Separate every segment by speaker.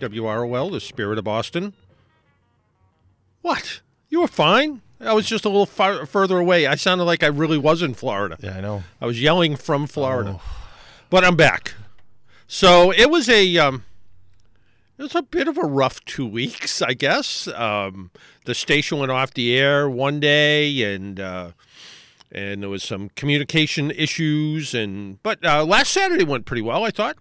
Speaker 1: WROL, the spirit of Boston. What? You were fine. I was just a little far, further away. I sounded like I really was in Florida.
Speaker 2: Yeah, I know.
Speaker 1: I was yelling from Florida, but I'm back. So it was a um, it was a bit of a rough two weeks, I guess. Um, the station went off the air one day, and uh, and there was some communication issues, and but uh, last Saturday went pretty well. I thought.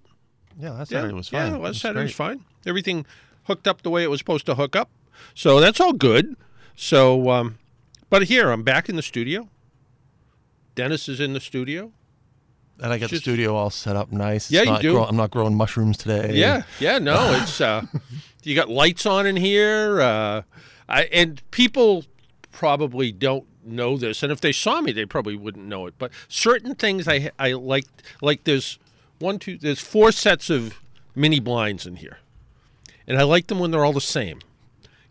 Speaker 2: Yeah, last Saturday was fine.
Speaker 1: Yeah, last Saturday was fine. Everything hooked up the way it was supposed to hook up. So that's all good. So, um, but here I'm back in the studio. Dennis is in the studio.
Speaker 2: And I got
Speaker 1: Just-
Speaker 2: the studio all set up nice.
Speaker 1: Yeah,
Speaker 2: It's
Speaker 1: you do.
Speaker 2: grow- I'm not growing mushrooms today.
Speaker 1: Yeah, yeah, no, it's uh, you got lights on in here, uh, I, and people probably don't know this, and if they saw me, they probably wouldn't know it. But certain things I I like, like there's one, two, there's four sets of mini blinds in here, and I like them when they're all the same.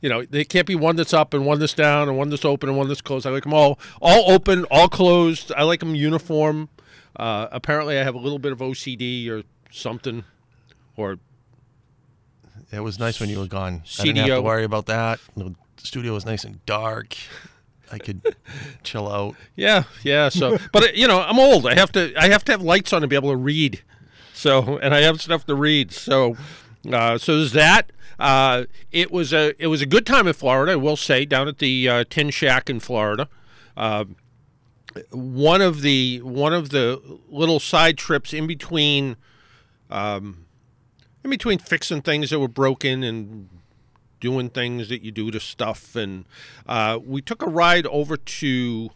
Speaker 1: You know, they can't be one that's up and one that's down and one that's open and one that's closed. I like them all all open, all closed. I like them uniform. Uh, apparently, I have a little bit of OCD or something, or
Speaker 2: It was nice when you were gone. I didn't have to worry about that. The studio was nice and dark. I could chill out.
Speaker 1: Yeah, yeah. So, but uh, you know, I'm old. I have to. I have to have lights on to be able to read. So, and I have stuff to read. So, uh, so there's that. Uh, it was a it was a good time in Florida. I will say down at the uh, Tin Shack in Florida. Uh, one of the one of the little side trips in between, um, in between fixing things that were broken and doing things that you do to stuff. And uh, we took a ride over to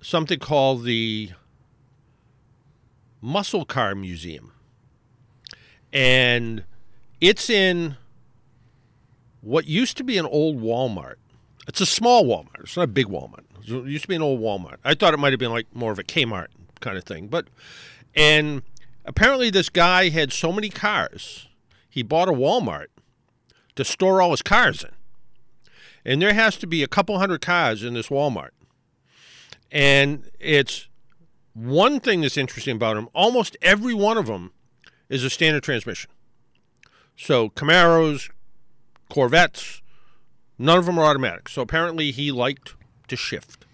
Speaker 1: something called the Muscle Car Museum. And it's in what used to be an old Walmart. It's a small Walmart. It's not a big Walmart. It used to be an old Walmart. I thought it might have been like more of a Kmart kind of thing. But and apparently this guy had so many cars, he bought a Walmart to store all his cars in. And there has to be a couple hundred cars in this Walmart. And it's one thing that's interesting about them, almost every one of them is a standard transmission. So Camaros, Corvettes, none of them are automatic. So apparently he liked to shift.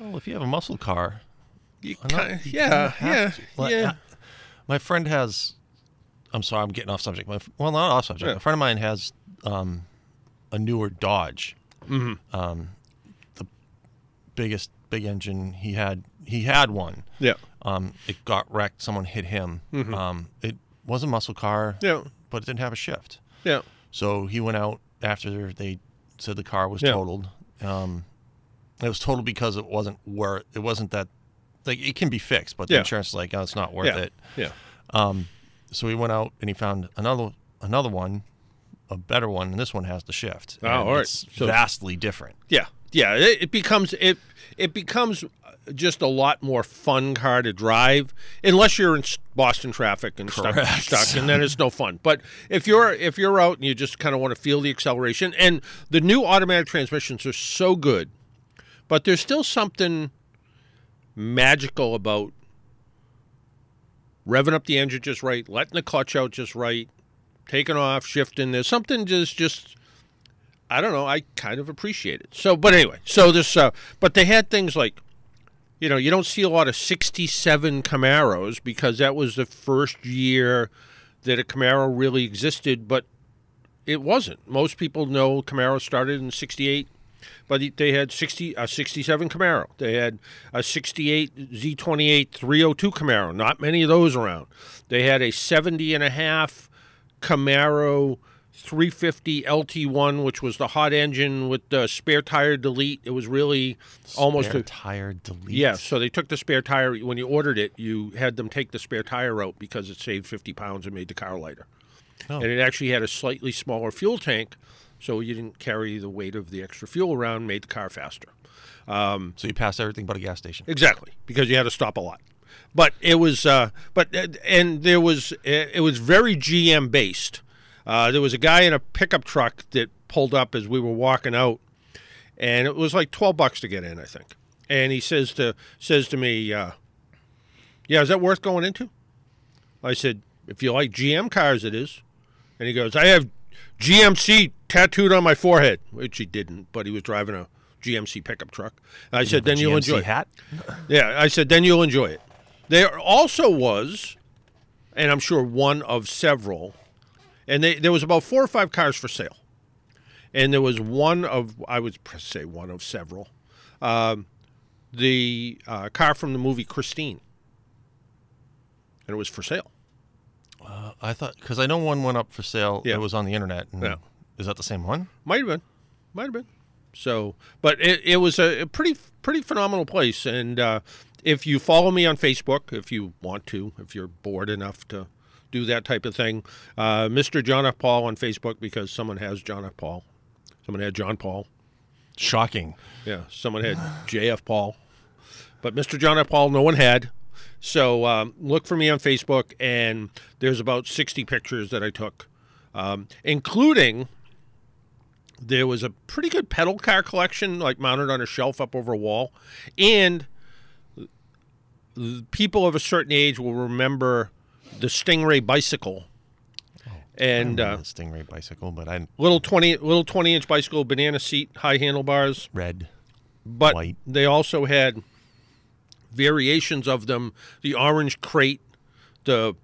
Speaker 2: Well, if you have a muscle car,
Speaker 1: You kinda-
Speaker 2: You
Speaker 1: yeah, yeah,
Speaker 2: to.
Speaker 1: Yeah.
Speaker 2: My friend has. I'm sorry, I'm getting off subject. My, well, not off subject.
Speaker 1: Yeah.
Speaker 2: A friend of mine has um, a newer Dodge.
Speaker 1: Mm-hmm.
Speaker 2: Um, the biggest big engine he had. He had one.
Speaker 1: Yeah.
Speaker 2: Um, it got wrecked. Someone hit him. Um, it was a muscle car,
Speaker 1: Mm-hmm. Yeah.
Speaker 2: But it didn't have a shift.
Speaker 1: Yeah.
Speaker 2: So he went out after they said the car was
Speaker 1: Yeah.
Speaker 2: totaled. Um, it was totaled because it wasn't worth. It wasn't that. Like it can be fixed, but the
Speaker 1: Yeah.
Speaker 2: insurance is like, oh, it's not worth
Speaker 1: Yeah.
Speaker 2: it.
Speaker 1: Yeah.
Speaker 2: Um, so he went out and he found another another one, a better one, and this one has the shift.
Speaker 1: Oh,
Speaker 2: And
Speaker 1: all right.
Speaker 2: It's
Speaker 1: So-
Speaker 2: vastly different.
Speaker 1: Yeah, yeah. It, it becomes it it becomes just a lot more fun car to drive, unless you're in Boston traffic and stuck, stuck, and then it's no fun. But if you're if you're out and you just kind of want to feel the acceleration, and the new automatic transmissions are so good, but there's still something magical about revving up the engine just right, letting the clutch out just right, taking off, shifting. There's something just just I don't know. I kind of appreciate it. So, but anyway, so this, uh, but they had things like, you know, you don't see a lot of '67 Camaros because that was the first year that a Camaro really existed, but it wasn't. Most people know Camaro started in '68, but they had 60 a '67 Camaro. They had a '68 Z28 302 Camaro. Not many of those around. They had a 70 and a half Camaro 350 LT1, which was the hot engine with the spare tire delete. It was really almost
Speaker 2: Spare
Speaker 1: a
Speaker 2: tire delete.
Speaker 1: yeah. So they took the spare tire when you ordered it. You had them take the spare tire out because it saved 50 pounds and made the car lighter.
Speaker 2: Oh.
Speaker 1: And it actually had a slightly smaller fuel tank, so you didn't carry the weight of the extra fuel around. Made the car faster.
Speaker 2: So you passed everything but a gas station.
Speaker 1: Exactly, because you had to stop a lot. But it was, uh, but uh, and there was, it was very GM based. Uh, there was a guy in a pickup truck that pulled up as we were walking out, and it was like twelve bucks to get in, I think. And he says to says to me, uh, "Yeah, is that worth going into?" I said, "If you like GM cars, it is." And he goes, "I have GMC tattooed on my forehead," which he didn't, but he was driving a GMC pickup truck. I said, "Then you'll enjoy." it."
Speaker 2: hat.
Speaker 1: Yeah, I said, then you'll enjoy it. There also was, and I'm sure one of several, and they, there was about four or five cars for sale. And there was one of, I would say one of several, um, the uh, car from the movie Christine. And it was for sale.
Speaker 2: I thought because I know one went up for sale.
Speaker 1: Yeah.
Speaker 2: It was on the internet. and-
Speaker 1: Yeah.
Speaker 2: Is that the same one?
Speaker 1: Might have been, might have been. So, but it, it was a, a pretty pretty phenomenal place. And uh, if you follow me on Facebook, if you want to, if you're bored enough to do that type of thing, uh, Mr. John F. Paul on Facebook because someone has John F. Paul, someone had John Paul,
Speaker 2: Shocking.
Speaker 1: yeah, someone had J.F. Paul, but Mr. John F. Paul, no one had. So um, look for me on Facebook, and there's about 60 pictures that I took, um, including there was a pretty good pedal car collection, like mounted on a shelf up over a wall, and people of a certain age will remember the Stingray bicycle. And
Speaker 2: I
Speaker 1: uh,
Speaker 2: the Stingray bicycle, but I
Speaker 1: little twenty little twenty inch bicycle, banana seat, high handlebars,
Speaker 2: red.
Speaker 1: but
Speaker 2: White.
Speaker 1: they also had variations of them the Orange Krate the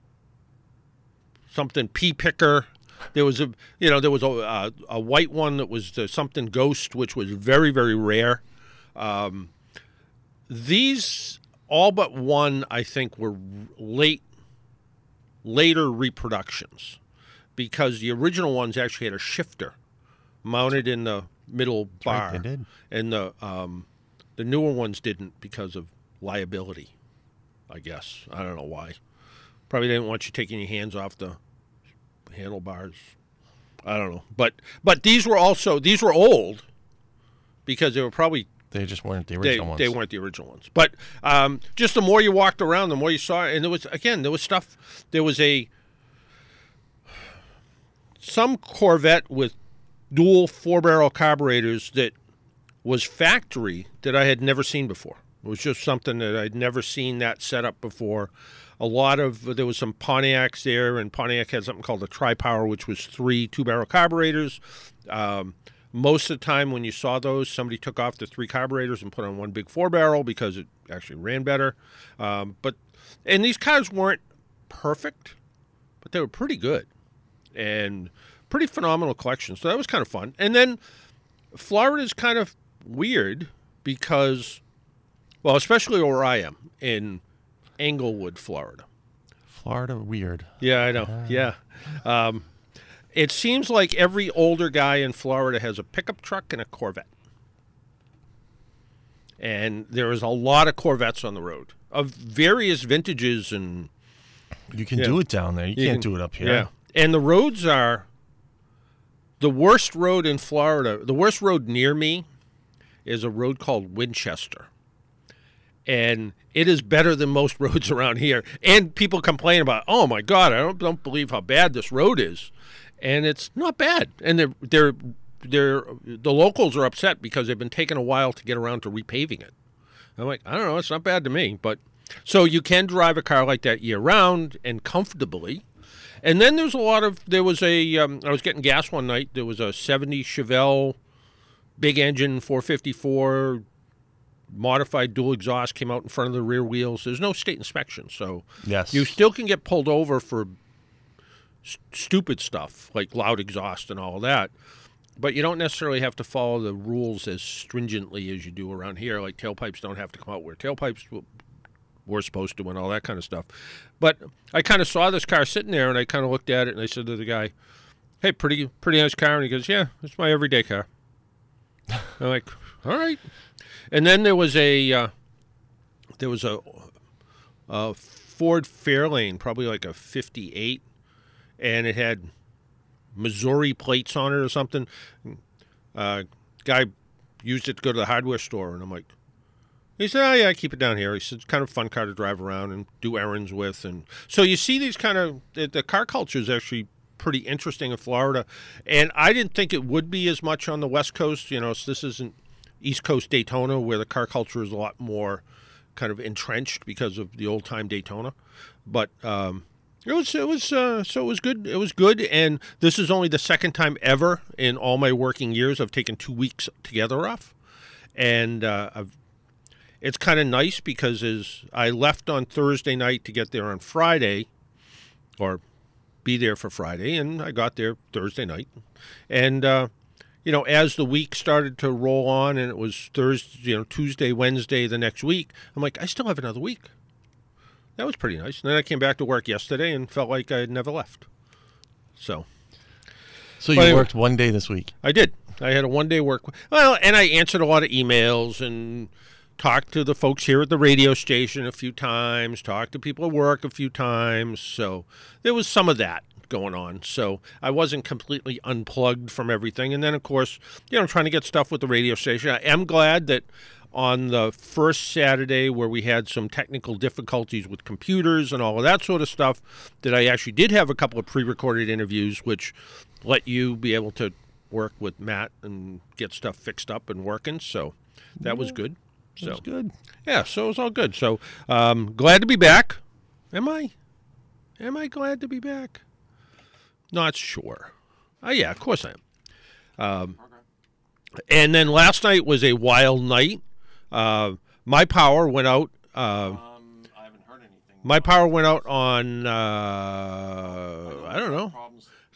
Speaker 1: something pea picker there was a you know there was a, a, a white one that was the something ghost which was very very rare um, these all but one i think were late later reproductions because the original ones actually had a shifter mounted in the middle bar
Speaker 2: right,
Speaker 1: and the um, the newer ones didn't because of liability. I guess I don't know why. Probably didn't want you taking your hands off the handlebars. I don't know, but but these were also these were old because they were probably
Speaker 2: They just weren't the
Speaker 1: they,
Speaker 2: original ones.
Speaker 1: they weren't the original ones. But um, just the more you walked around, the more you saw. And there was again, there was stuff. There was a some Corvette with dual four barrel carburetors that was factory that I had never seen before. It was just something that I'd never seen that setup before. A lot of there was some Pontiacs there, and Pontiac had something called a Tri Power, which was three two barrel carburetors. Um, most of the time, when you saw those, somebody took off the three carburetors and put on one big four barrel because it actually ran better. Um, but and these cars weren't perfect, but they were pretty good and pretty phenomenal collection. So that was kind of fun. And then Florida is kind of weird because, well, especially where I am in Englewood, Florida.
Speaker 2: Florida weird.
Speaker 1: Yeah, I know. Yeah. Um, it seems like every older guy in Florida has a pickup truck and a Corvette. And there is a lot of Corvettes on the road of various vintages and
Speaker 2: You can
Speaker 1: Yeah.
Speaker 2: do it down there. You,
Speaker 1: You
Speaker 2: can't
Speaker 1: can-
Speaker 2: do it up here.
Speaker 1: Yeah. And the roads are the worst road in Florida. The worst road near me is a road called Winchester. And it is better than most roads around here. And people complain about, "Oh my god, I don't don't believe how bad this road is." And it's not bad. And they're they're they're the locals are upset because they've been taking a while to get around to repaving it. I'm like, I don't know, it's not bad to me, but so you can drive a car like that year round and comfortably. And then there's a lot of there was a um, I was getting gas one night. There was a 70 Chevelle big engine 454 modified dual exhaust came out in front of the rear wheels. There's no state inspection, so
Speaker 2: Yes.
Speaker 1: you still can get pulled over for stupid stuff like loud exhaust and all that. But you don't necessarily have to follow the rules as stringently as you do around here. Like tailpipes don't have to come out where tailpipes were supposed to and all that kind of stuff. But I kind of saw this car sitting there and I kind of looked at it and I said to the guy, "Hey, pretty pretty nice car," and he goes, "Yeah, it's my everyday car." I'm like, "All right." And then there was a uh, there was a, a Ford Fairlane, probably like a '58, and it had Missouri plates on it or something. Uh, guy used it to go to the hardware store, and I'm like, he said, "Oh yeah, I keep it down here." He said, "It's kind of fun car to drive around and do errands with." And so you see these kind of the, the car culture is actually pretty interesting in Florida, and I didn't think it would be as much on the West Coast. You know, so this isn't East Coast Daytona where the car culture is a lot more kind of entrenched because of the old time Daytona, but. Um, it was it was uh, so it was good it was good and this is only the second time ever in all my working years I've taken two weeks together off, and uh, I've it's kind of nice because as I left on Thursday night to get there on Friday, or be there for Friday, and I got there Thursday night, and uh, you know as the week started to roll on and it was Thursday, you know Tuesday, Wednesday the next week, I'm like I still have another week. That was pretty nice. And then I came back to work yesterday and felt like I had never left. So.
Speaker 2: So you worked one day this week.
Speaker 1: I did. I had a one day work. Well, and I answered a lot of emails and talked to the folks here at the radio station a few times, talked to people at work a few times. So there was some of that going on. So I wasn't completely unplugged from everything. And then, of course, you know, trying to get stuff with the radio station. I am glad that on the first Saturday where we had some technical difficulties with computers and all of that sort of stuff, that I actually did have a couple of pre recorded interviews which let you be able to work with Matt and get stuff fixed up and working. So that was good. So
Speaker 2: was good.
Speaker 1: Yeah, so it was all good. So um, glad to be back. Am I? Am I glad to be back? Not sure. Oh yeah, of course I am. Um, and then last night was a wild night. Uh, my power went out. Uh,
Speaker 2: um, I haven't heard anything.
Speaker 1: My power went out on uh, I don't know.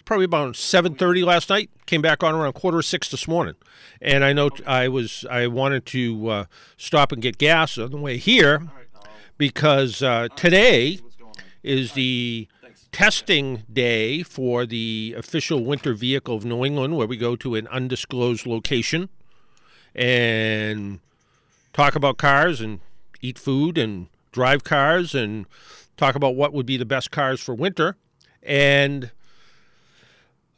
Speaker 1: Probably about 7:30 last night. Came back on around quarter of six this morning, and I know I was I wanted to uh, stop and get gas on the way here because uh, today is the testing day for the official winter vehicle of New England, where we go to an undisclosed location. And talk about cars and eat food and drive cars and talk about what would be the best cars for winter and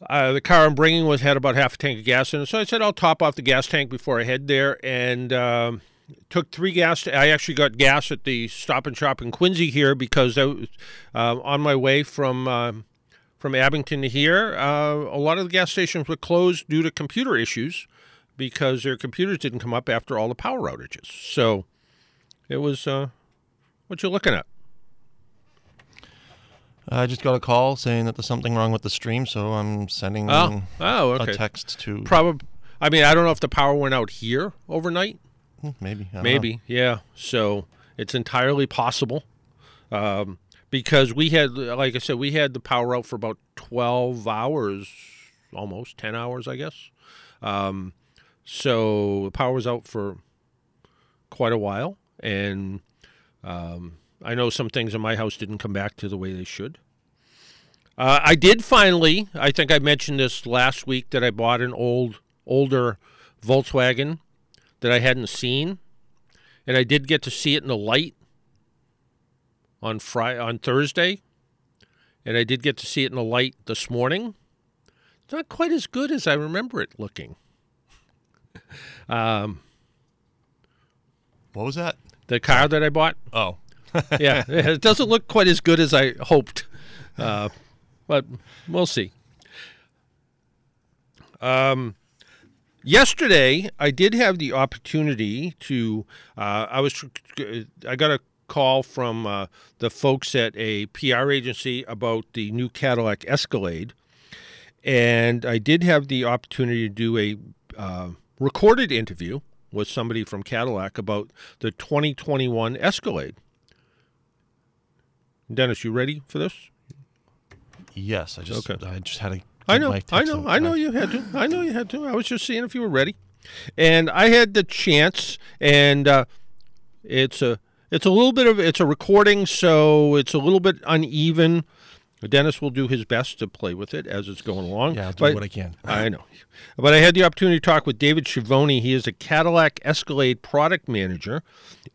Speaker 1: uh, the car I'm bringing was had about half a tank of gas in it, so I said I'll top off the gas tank before I head there, and um, took three gas. I actually got gas at the Stop and Shop in Quincy here because I was uh, on my way from uh, from Abington to here. Uh, a lot of the gas stations were closed due to computer issues because their computers didn't come up after all the power outages. So it was uh, what you're looking at.
Speaker 2: I just got a call saying that there's something wrong with the stream, so I'm sending
Speaker 1: oh. Oh, okay.
Speaker 2: a text to.
Speaker 1: Probably. I mean, I don't know if the power went out here overnight.
Speaker 2: Hmm, maybe.
Speaker 1: Maybe.
Speaker 2: Know.
Speaker 1: Yeah. So it's entirely possible. Um, because we had, like I said, we had the power out for about 12 hours, almost 10 hours, I guess. Um, so the power was out for quite a while. And um, I know some things in my house didn't come back to the way they should. Uh, I did finally. I think I mentioned this last week that I bought an old, older Volkswagen that I hadn't seen, and I did get to see it in the light on Friday, on Thursday, and I did get to see it in the light this morning. It's not quite as good as I remember it looking. um,
Speaker 2: what was that?
Speaker 1: The car that I bought.
Speaker 2: Oh,
Speaker 1: yeah, it doesn't look quite as good as I hoped, uh, but we'll see. Um, yesterday, I did have the opportunity to. Uh, I was. I got a call from uh, the folks at a PR agency about the new Cadillac Escalade, and I did have the opportunity to do a uh, recorded interview with somebody from Cadillac about the 2021 Escalade. Dennis, you ready for this?
Speaker 2: Yes, I just okay. I just had to.
Speaker 1: I know, I know, I know you had to. I know you had to. I was just seeing if you were ready, and I had the chance, and uh, it's a it's a little bit of it's a recording, so it's a little bit uneven. Dennis will do his best to play with it as it's going along.
Speaker 2: Yeah, I'll do
Speaker 1: But-
Speaker 2: what I can.
Speaker 1: I know. But I had the opportunity to talk with David Schiavone. He is a Cadillac Escalade product manager.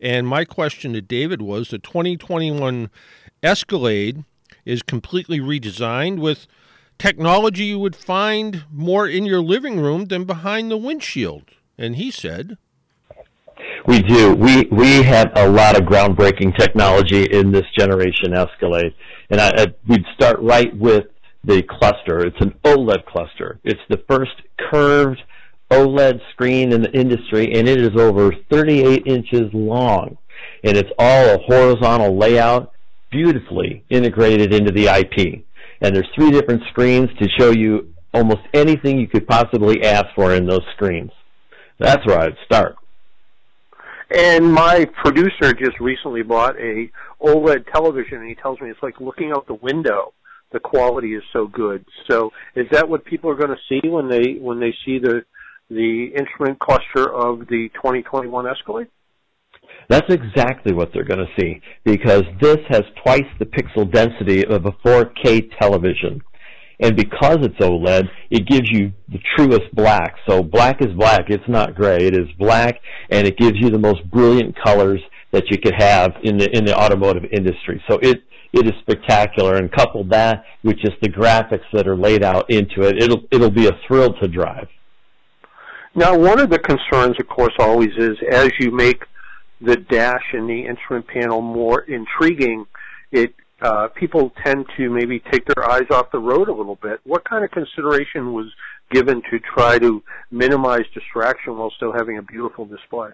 Speaker 1: And my question to David was the 2021 Escalade is completely redesigned with technology you would find more in your living room than behind the windshield. And he said,
Speaker 3: We do. We we have a lot of groundbreaking technology in this generation Escalade, and I, I, we'd start right with the cluster. It's an OLED cluster. It's the first curved OLED screen in the industry, and it is over 38 inches long, and it's all a horizontal layout, beautifully integrated into the IP. And there's three different screens to show you almost anything you could possibly ask for in those screens. That's where I'd start.
Speaker 4: And my producer just recently bought a OLED television, and he tells me it's like looking out the window. The quality is so good. So, is that what people are going to see when they when they see the the instrument cluster of the 2021 Escalade?
Speaker 3: That's exactly what they're going to see because this has twice the pixel density of a 4K television. And because it's OLED, it gives you the truest black. So black is black. It's not gray. It is black and it gives you the most brilliant colors that you could have in the, in the automotive industry. So it, it is spectacular and coupled that with just the graphics that are laid out into it, it'll, it'll be a thrill to drive.
Speaker 4: Now, one of the concerns, of course, always is as you make the dash and the instrument panel more intriguing, it uh, people tend to maybe take their eyes off the road a little bit. What kind of consideration was given to try to minimize distraction while still having a beautiful display?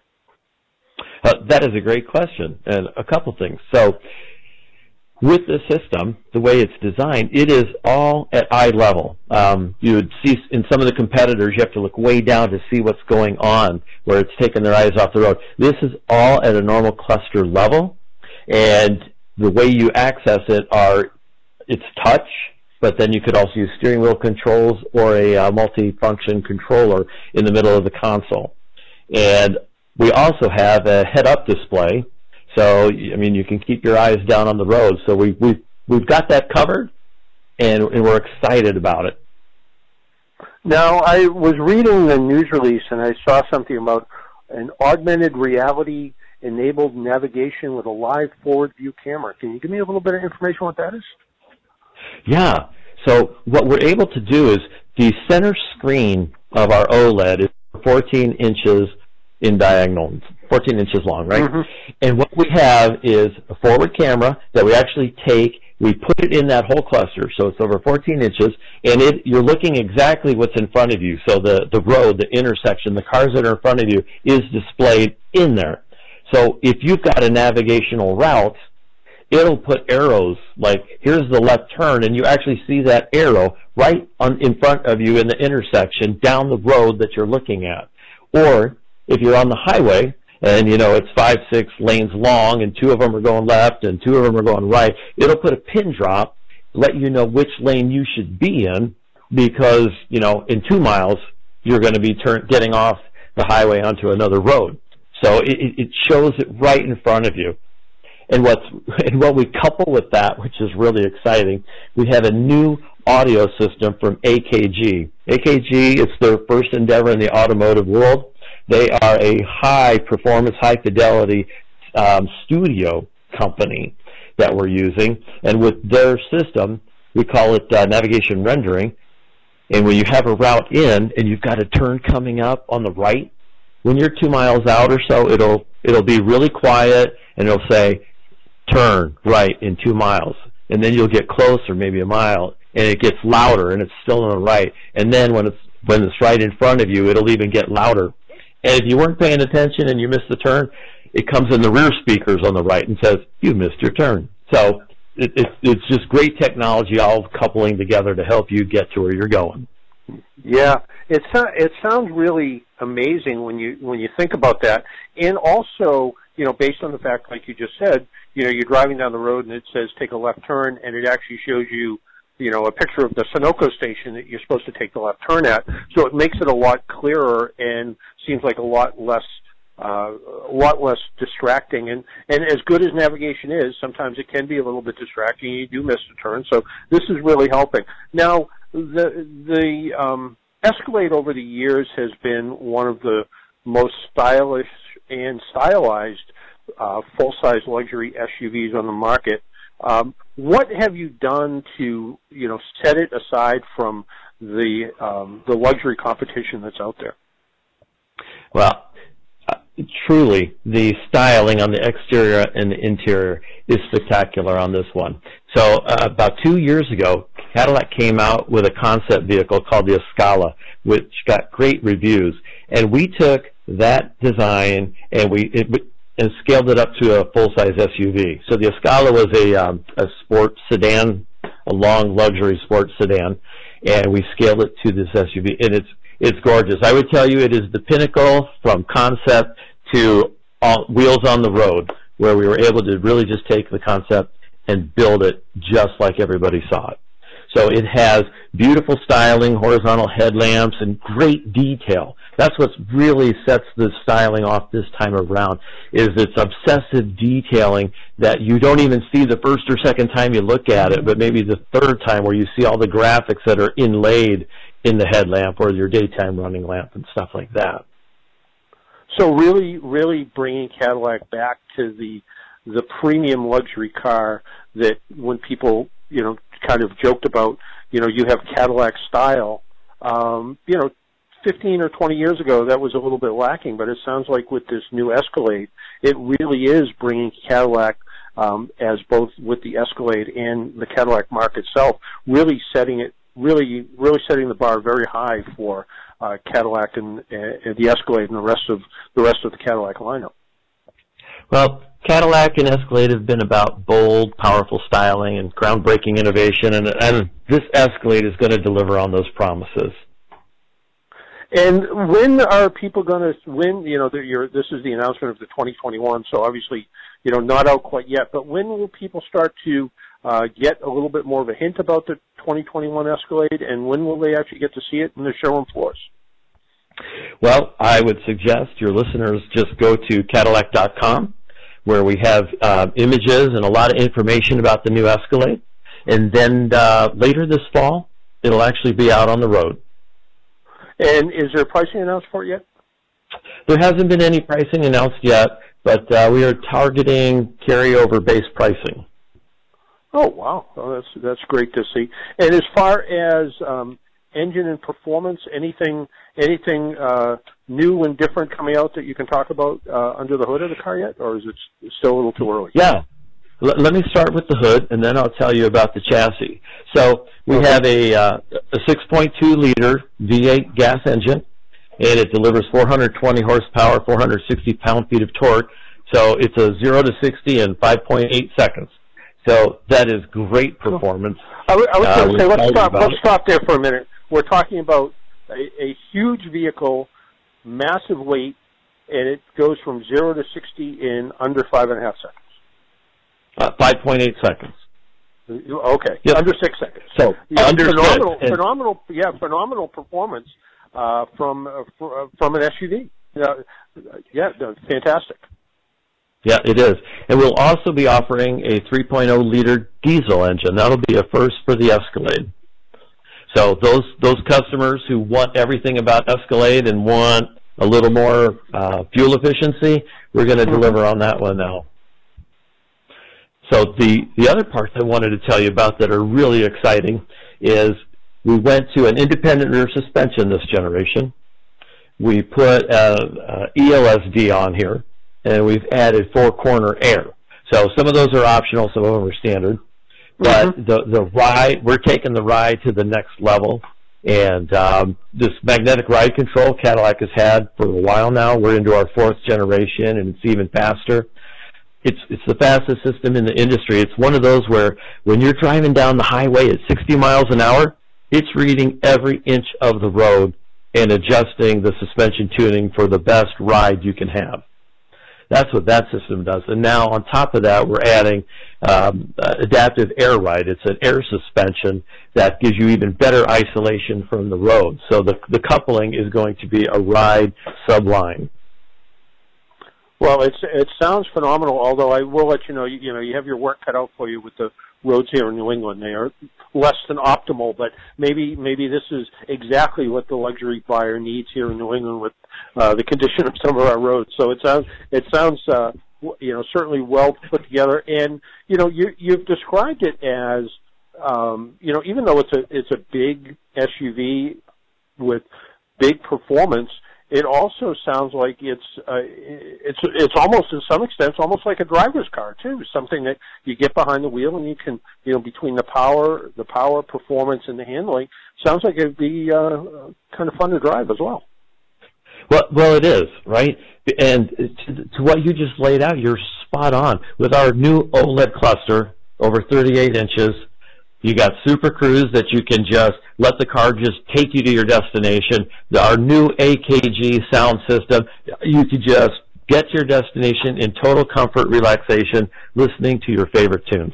Speaker 3: Uh, that is a great question, and a couple things. So, with the system, the way it's designed, it is all at eye level. Um, you would see in some of the competitors, you have to look way down to see what's going on, where it's taking their eyes off the road. This is all at a normal cluster level, and the way you access it are, it's touch, but then you could also use steering wheel controls or a uh, multi-function controller in the middle of the console. And we also have a head-up display, so I mean you can keep your eyes down on the road. So we we we've got that covered, and, and we're excited about it.
Speaker 4: Now, I was reading the news release and I saw something about an augmented reality enabled navigation with a live forward view camera. Can you give me a little bit of information on what that is?
Speaker 3: Yeah. So what we're able to do is the center screen of our OLED is 14 inches in diagonal, 14 inches long, right?
Speaker 4: Mhm.
Speaker 3: And what we have is a forward camera that we actually take, we put it in that whole cluster, so it's over 14 inches, and it, you're looking exactly what's in front of you. So the, the road, the intersection, the cars that are in front of you is displayed in there. So if you've got a navigational route, it'll put arrows like here's the left turn and you actually see that arrow right on in front of you in the intersection down the road that you're looking at. Or if you're on the highway and you know it's five six lanes long and two of them are going left and two of them are going right it'll put a pin drop let you know which lane you should be in because you know in two miles you're going to be turn, getting off the highway onto another road so it, it shows it right in front of you and what's and what we couple with that, which is really exciting, we have a new audio system from AKG. AKG, it's their first endeavor in the automotive world. They are a high performance, high fidelity um, studio company that we're using, and with their system, we call it uh, navigation rendering. And when you have a route in and you've got a turn coming up on the right, when you're two miles out or so, it'll it'll be really quiet and it'll say turn right in two miles. And then you'll get closer, maybe a mile, and it gets louder and it's still on the right. And then when it's when it's right in front of you, it'll even get louder. And if you weren't paying attention and you missed the turn, it comes in the rear speakers on the right and says, You missed your turn. So it, it, it's just great technology all coupling together to help you get to where you're going.
Speaker 4: Yeah, it it sounds really amazing when you when you think about that, and also you know based on the fact, like you just said, you know you're driving down the road and it says take a left turn, and it actually shows you you know a picture of the Sunoco station that you're supposed to take the left turn at, so it makes it a lot clearer and seems like a lot less uh, a lot less distracting. And and as good as navigation is, sometimes it can be a little bit distracting. You do miss a turn, so this is really helping. Now the the um, Escalade over the years has been one of the most stylish and stylized uh, full-size luxury SUVs on the market. Um, what have you done to, you know, set it aside from the um, the luxury competition that's out there?
Speaker 3: Well, uh, truly, the styling on the exterior and the interior is spectacular on this one. So, uh, about two years ago, Cadillac came out with a concept vehicle called the Escala, which got great reviews, and we took that design and we it, and scaled it up to a full-size SUV. So the Escala was a um, a sport sedan, a long luxury sports sedan, and we scaled it to this SUV, and it's it's gorgeous. I would tell you it is the pinnacle from concept to all, wheels on the road, where we were able to really just take the concept and build it just like everybody saw it. So it has beautiful styling, horizontal headlamps, and great detail. That's what really sets the styling off this time around, is its obsessive detailing that you don't even see the first or second time you look at it, but maybe the third time where you see all the graphics that are inlaid in the headlamp or your daytime running lamp and stuff like that.
Speaker 4: So really, really bringing Cadillac back to the the premium luxury car that when people you know kind of joked about you know you have Cadillac style um, you know 15 or 20 years ago that was a little bit lacking but it sounds like with this new Escalade it really is bringing Cadillac um, as both with the Escalade and the Cadillac mark itself really setting it really really setting the bar very high for uh, Cadillac and, uh, the Escalade and the rest of the rest of the Cadillac lineup.
Speaker 3: Well, Cadillac and Escalade have been about bold, powerful styling and groundbreaking innovation, and, and this Escalade is going to deliver on those promises.
Speaker 4: And when are people going to? When you know, this is the announcement of the 2021, so obviously, you know, not out quite yet. But when will people start to uh, get a little bit more of a hint about the 2021 Escalade, and when will they actually get to see it in the showroom floors?
Speaker 3: Well, I would suggest your listeners just go to Cadillac.com where we have uh, images and a lot of information about the new Escalade. And then uh, later this fall, it'll actually be out on the road.
Speaker 4: And is there pricing announced for it yet?
Speaker 3: There hasn't been any pricing announced yet, but uh, we are targeting carryover base pricing.
Speaker 4: Oh wow, oh, that's that's great to see. And as far as um, engine and performance, anything anything uh, new and different coming out that you can talk about uh, under the hood of the car yet, or is it still a little too early?
Speaker 3: Yeah. L- let me start with the hood, and then I'll tell you about the chassis. So we okay. have a, uh, a 6.2 liter V8 gas engine, and it delivers 420 horsepower, 460 pound-feet of torque. So it's a 0 to 60 in 5.8 seconds. So that is great performance.
Speaker 4: I, I was going to uh, say, let's stop, let's stop there for a minute. We're talking about a, a huge vehicle massive weight, and it goes from zero to sixty in under five and a half seconds.
Speaker 3: Uh, five point eight seconds.
Speaker 4: Okay,
Speaker 3: yep.
Speaker 4: under six seconds.
Speaker 3: So
Speaker 4: yeah,
Speaker 3: under
Speaker 4: phenomenal,
Speaker 3: six.
Speaker 4: phenomenal, yeah, phenomenal performance uh, from uh, from an SUV. Yeah, yeah, fantastic.
Speaker 3: Yeah, it is. And we'll also be offering a 3.0 liter diesel engine. That'll be a first for the Escalade. So those those customers who want everything about Escalade and want a little more uh, fuel efficiency, we're going to mm-hmm. deliver on that one now. So the the other parts I wanted to tell you about that are really exciting is we went to an independent rear suspension this generation. We put a, a ELSD on here, and we've added four corner air. So some of those are optional, some of them are standard. But mm-hmm. the the ride, we're taking the ride to the next level. And um, this magnetic ride control Cadillac has had for a while now. We're into our fourth generation, and it's even faster. It's it's the fastest system in the industry. It's one of those where when you're driving down the highway at 60 miles an hour, it's reading every inch of the road and adjusting the suspension tuning for the best ride you can have. That's what that system does. And now on top of that, we're adding um, uh, adaptive air ride. It's an air suspension that gives you even better isolation from the road. So the, the coupling is going to be a ride subline.
Speaker 4: Well, it's it sounds phenomenal. Although I will let you know, you, you know, you have your work cut out for you with the roads here in New England. They are less than optimal, but maybe maybe this is exactly what the luxury buyer needs here in New England with uh, the condition of some of our roads. So it sounds it sounds uh, you know certainly well put together, and you know you you've described it as um, you know even though it's a it's a big SUV with big performance it also sounds like it's uh, it's it's almost to some extent it's almost like a driver's car too. Something that you get behind the wheel and you can you know between the power the power performance and the handling sounds like it'd be uh, kind of fun to drive as well.
Speaker 3: Well well it is right? And to, to what you just laid out you're spot on. With our new oled cluster over 38 inches you got Super Cruise that you can just let the car just take you to your destination. Our new AKG sound system, you can just get to your destination in total comfort, relaxation, listening to your favorite tunes.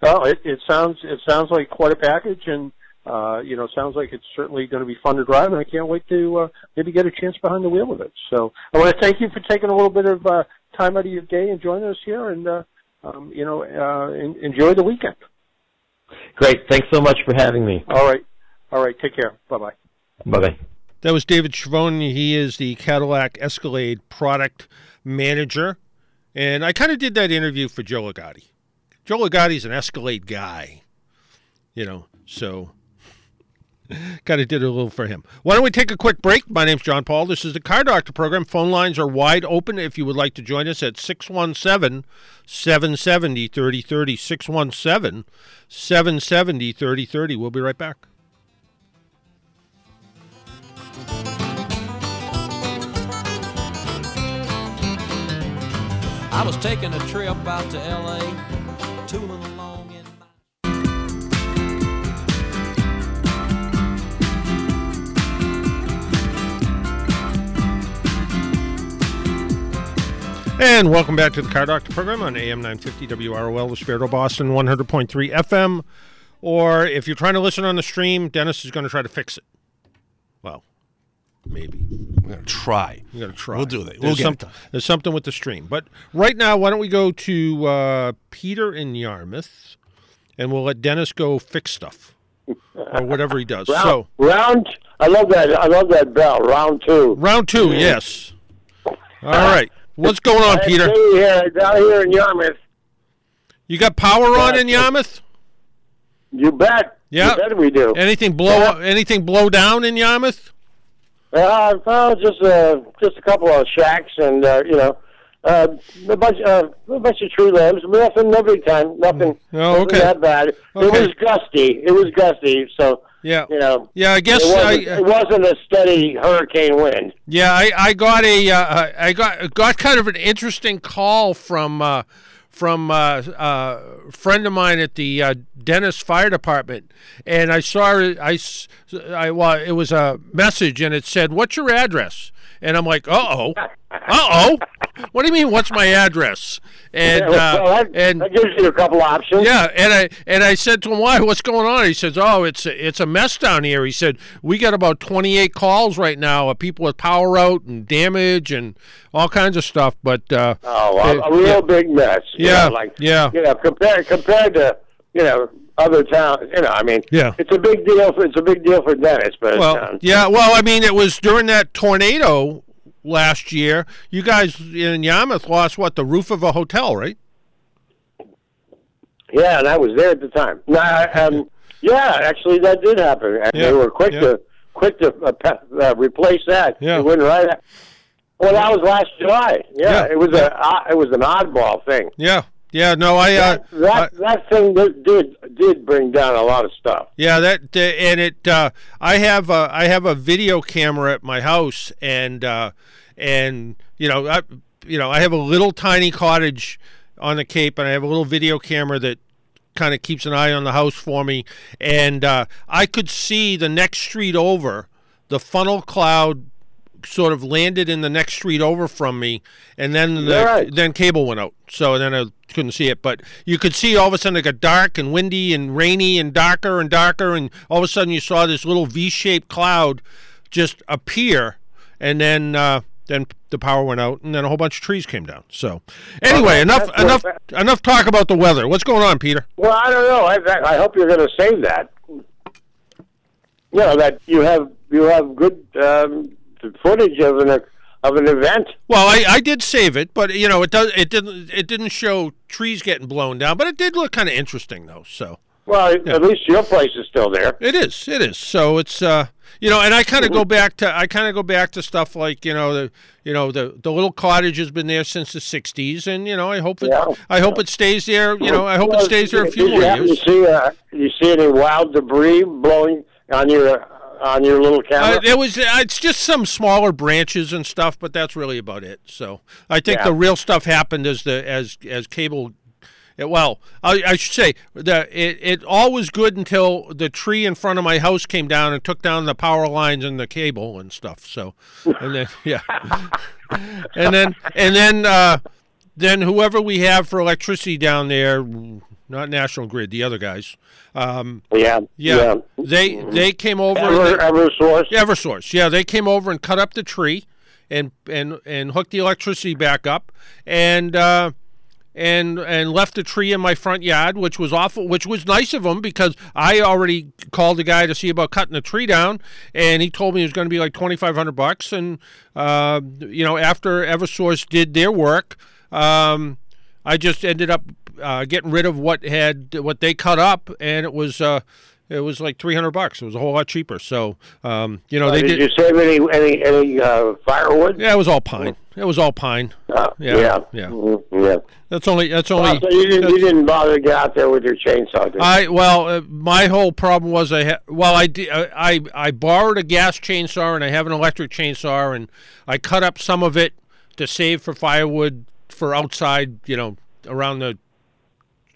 Speaker 4: Well, it, it sounds it sounds like quite a package, and uh, you know, sounds like it's certainly going to be fun to drive, and I can't wait to uh, maybe get a chance behind the wheel of it. So I want to thank you for taking a little bit of uh, time out of your day and joining us here, and uh, um, you know, uh, in, enjoy the weekend.
Speaker 3: Great. Thanks so much for having me.
Speaker 4: All right. All right. Take care. Bye bye.
Speaker 3: Bye bye.
Speaker 1: That was David Schiavone. He is the Cadillac Escalade product manager. And I kind of did that interview for Joe Ligotti. Joe Ligotti's an Escalade guy, you know, so kind of did a little for him. Why don't we take a quick break? My name's John Paul. This is the Car Doctor program. Phone lines are wide open if you would like to join us at 617 770 3030. 617 770 3030. We'll be right back.
Speaker 5: I was taking a trip out to LA, tooling
Speaker 1: And welcome back to the Car Doctor program on AM 950 WROL, the Spiro Boston 100.3 FM. Or if you're trying to listen on the stream, Dennis is going to try to fix it. Well, maybe.
Speaker 2: We're gonna try.
Speaker 1: We're going to try.
Speaker 2: We'll do that.
Speaker 1: There's,
Speaker 2: We'll get it
Speaker 1: something,
Speaker 2: done.
Speaker 1: there's something with the stream. But right now, why don't we go to uh, Peter in Yarmouth and we'll let Dennis go fix stuff or whatever he does.
Speaker 6: Round,
Speaker 1: So,
Speaker 6: round. I love that. I love that bell. Round two.
Speaker 1: round two, yes. All right. What's going on, Peter?
Speaker 6: here down here in Yarmouth.
Speaker 1: You got power on in Yarmouth?
Speaker 6: You bet.
Speaker 1: Yeah.
Speaker 6: You bet we do.
Speaker 1: Anything blow
Speaker 6: Yeah.
Speaker 1: anything blow down in Yarmouth?
Speaker 6: Uh, well, just uh, just a couple of shacks and uh, you know, uh, a bunch uh, a bunch of tree limbs. Nothing, no big time. Nothing.
Speaker 1: Oh,
Speaker 6: nothing
Speaker 1: okay.
Speaker 6: that bad. It was gusty. It was gusty. So
Speaker 1: Yeah.
Speaker 6: you know.
Speaker 1: Yeah, I guess
Speaker 6: it wasn't, it wasn't a steady hurricane wind.
Speaker 1: yeah, I, I got a uh, I got got kind of an interesting call from uh, from uh, uh, a friend of mine at the uh, Dennis Fire Department, and I saw. I, I well, it was a message, and it said, "What's your address?" And I'm like, "Uh oh, uh oh, what do you mean? What's my address?" And
Speaker 6: Yeah, well,
Speaker 1: uh,
Speaker 6: that,
Speaker 1: and
Speaker 6: that gives you a couple options.
Speaker 1: Yeah, and I and I said to him, "Why? What's going on?" He says, "Oh, it's a, it's a mess down here." He said, "We got about 28 calls right now of people with power out and damage and all kinds of stuff." But uh,
Speaker 6: Oh, a,
Speaker 1: uh,
Speaker 6: a real
Speaker 1: yeah.
Speaker 6: big mess.
Speaker 1: Yeah,
Speaker 6: know, like
Speaker 1: yeah.
Speaker 6: You know, compared compared to you know other towns. You know, I mean,
Speaker 1: Yeah.
Speaker 6: it's a big deal. For, it's a big deal for Dennis, but
Speaker 1: well, yeah, well, I mean, it was during that tornado last year. You guys in Yarmouth lost what the roof of a hotel, right?
Speaker 6: yeah, and I was there at the time. No, I, um, yeah, actually, that did happen, and
Speaker 1: Yeah,
Speaker 6: they were quick
Speaker 1: yeah.
Speaker 6: to quick to uh, uh, replace that.
Speaker 1: Yeah.
Speaker 6: it went right. At, well, that was last July. Yeah,
Speaker 1: Yeah,
Speaker 6: it was a uh, it was an oddball thing.
Speaker 1: Yeah, yeah. No, I. Uh,
Speaker 6: that that, that thing did, did did bring down a lot of stuff.
Speaker 1: Yeah, that uh, and it. Uh, I have a, I have a video camera at my house, and uh, and you know, I, you know, I have a little tiny cottage on the Cape, and I have a little video camera that kind of keeps an eye on the house for me, and uh, I could see the next street over, the funnel cloud sort of landed in the next street over from me, and then the,
Speaker 6: right.
Speaker 1: then cable went out. So then I couldn't see it, but you could see all of a sudden it got dark and windy and rainy and darker and darker, and all of a sudden you saw this little V-shaped cloud just appear, and then uh, then the power went out, and then a whole bunch of trees came down. So, anyway, enough
Speaker 6: that's
Speaker 1: enough
Speaker 6: what-
Speaker 1: enough talk about the weather. What's going on, Peter?
Speaker 6: Well, I don't know. I, I hope you're going to save that. You know that you have you have good um, footage of an of an event.
Speaker 1: Well, I, I did save it, but you know it does it didn't it didn't show trees getting blown down, but it did look kind of interesting though. So
Speaker 6: Well, at least your place is still there.
Speaker 1: it is it is. So it's uh you know, and I kind of go back to I kind of go back to stuff like you know the you know the the little cottage has been there since the '60s, and you know I hope it
Speaker 6: Yeah.
Speaker 1: I hope it stays there. You know I hope it stays there a few
Speaker 6: you
Speaker 1: more years.
Speaker 6: See, uh, you see any wild debris blowing on your on your little camera?
Speaker 1: Uh, it was. Uh, it's just some smaller branches and stuff, but that's really about it. So I think
Speaker 6: Yeah.
Speaker 1: the real stuff happened as the as as cable. It, well, I, I should say the it, it all was good until the tree in front of my house came down and took down the power lines and the cable and stuff. So, and then yeah, and then and then uh, then whoever we have for electricity down there, not National Grid, the other guys. Um,
Speaker 6: yeah,
Speaker 1: yeah, they they came over.
Speaker 6: Ever,
Speaker 1: they-
Speaker 6: EverSource.
Speaker 1: Eversource. Yeah, they came over and cut up the tree and and and hooked the electricity back up and uh and and left the tree in my front yard, which was awful, which was nice of them because I already called the guy to see about cutting the tree down, and he told me it was going to be like twenty five hundred bucks. And uh, you know, after EverSource did their work, um, I just ended up uh, getting rid of what had what they cut up, and it was. Uh, it was like three hundred bucks. It was a whole lot cheaper. So, um, you know, they
Speaker 6: did,
Speaker 1: did.
Speaker 6: you save any any any uh, firewood?
Speaker 1: Yeah, it was all pine. It was all pine.
Speaker 6: Uh,
Speaker 1: Yeah,
Speaker 6: yeah,
Speaker 1: yeah.
Speaker 6: Mhm, yeah.
Speaker 1: That's only. That's only.
Speaker 6: so you didn't you didn't bother to get out there with your chainsaw? Did you?
Speaker 1: I well, uh, my whole problem was I ha- well, I, di- uh, I I borrowed a gas chainsaw and I have an electric chainsaw and I cut up some of it to save for firewood for outside, you know, around the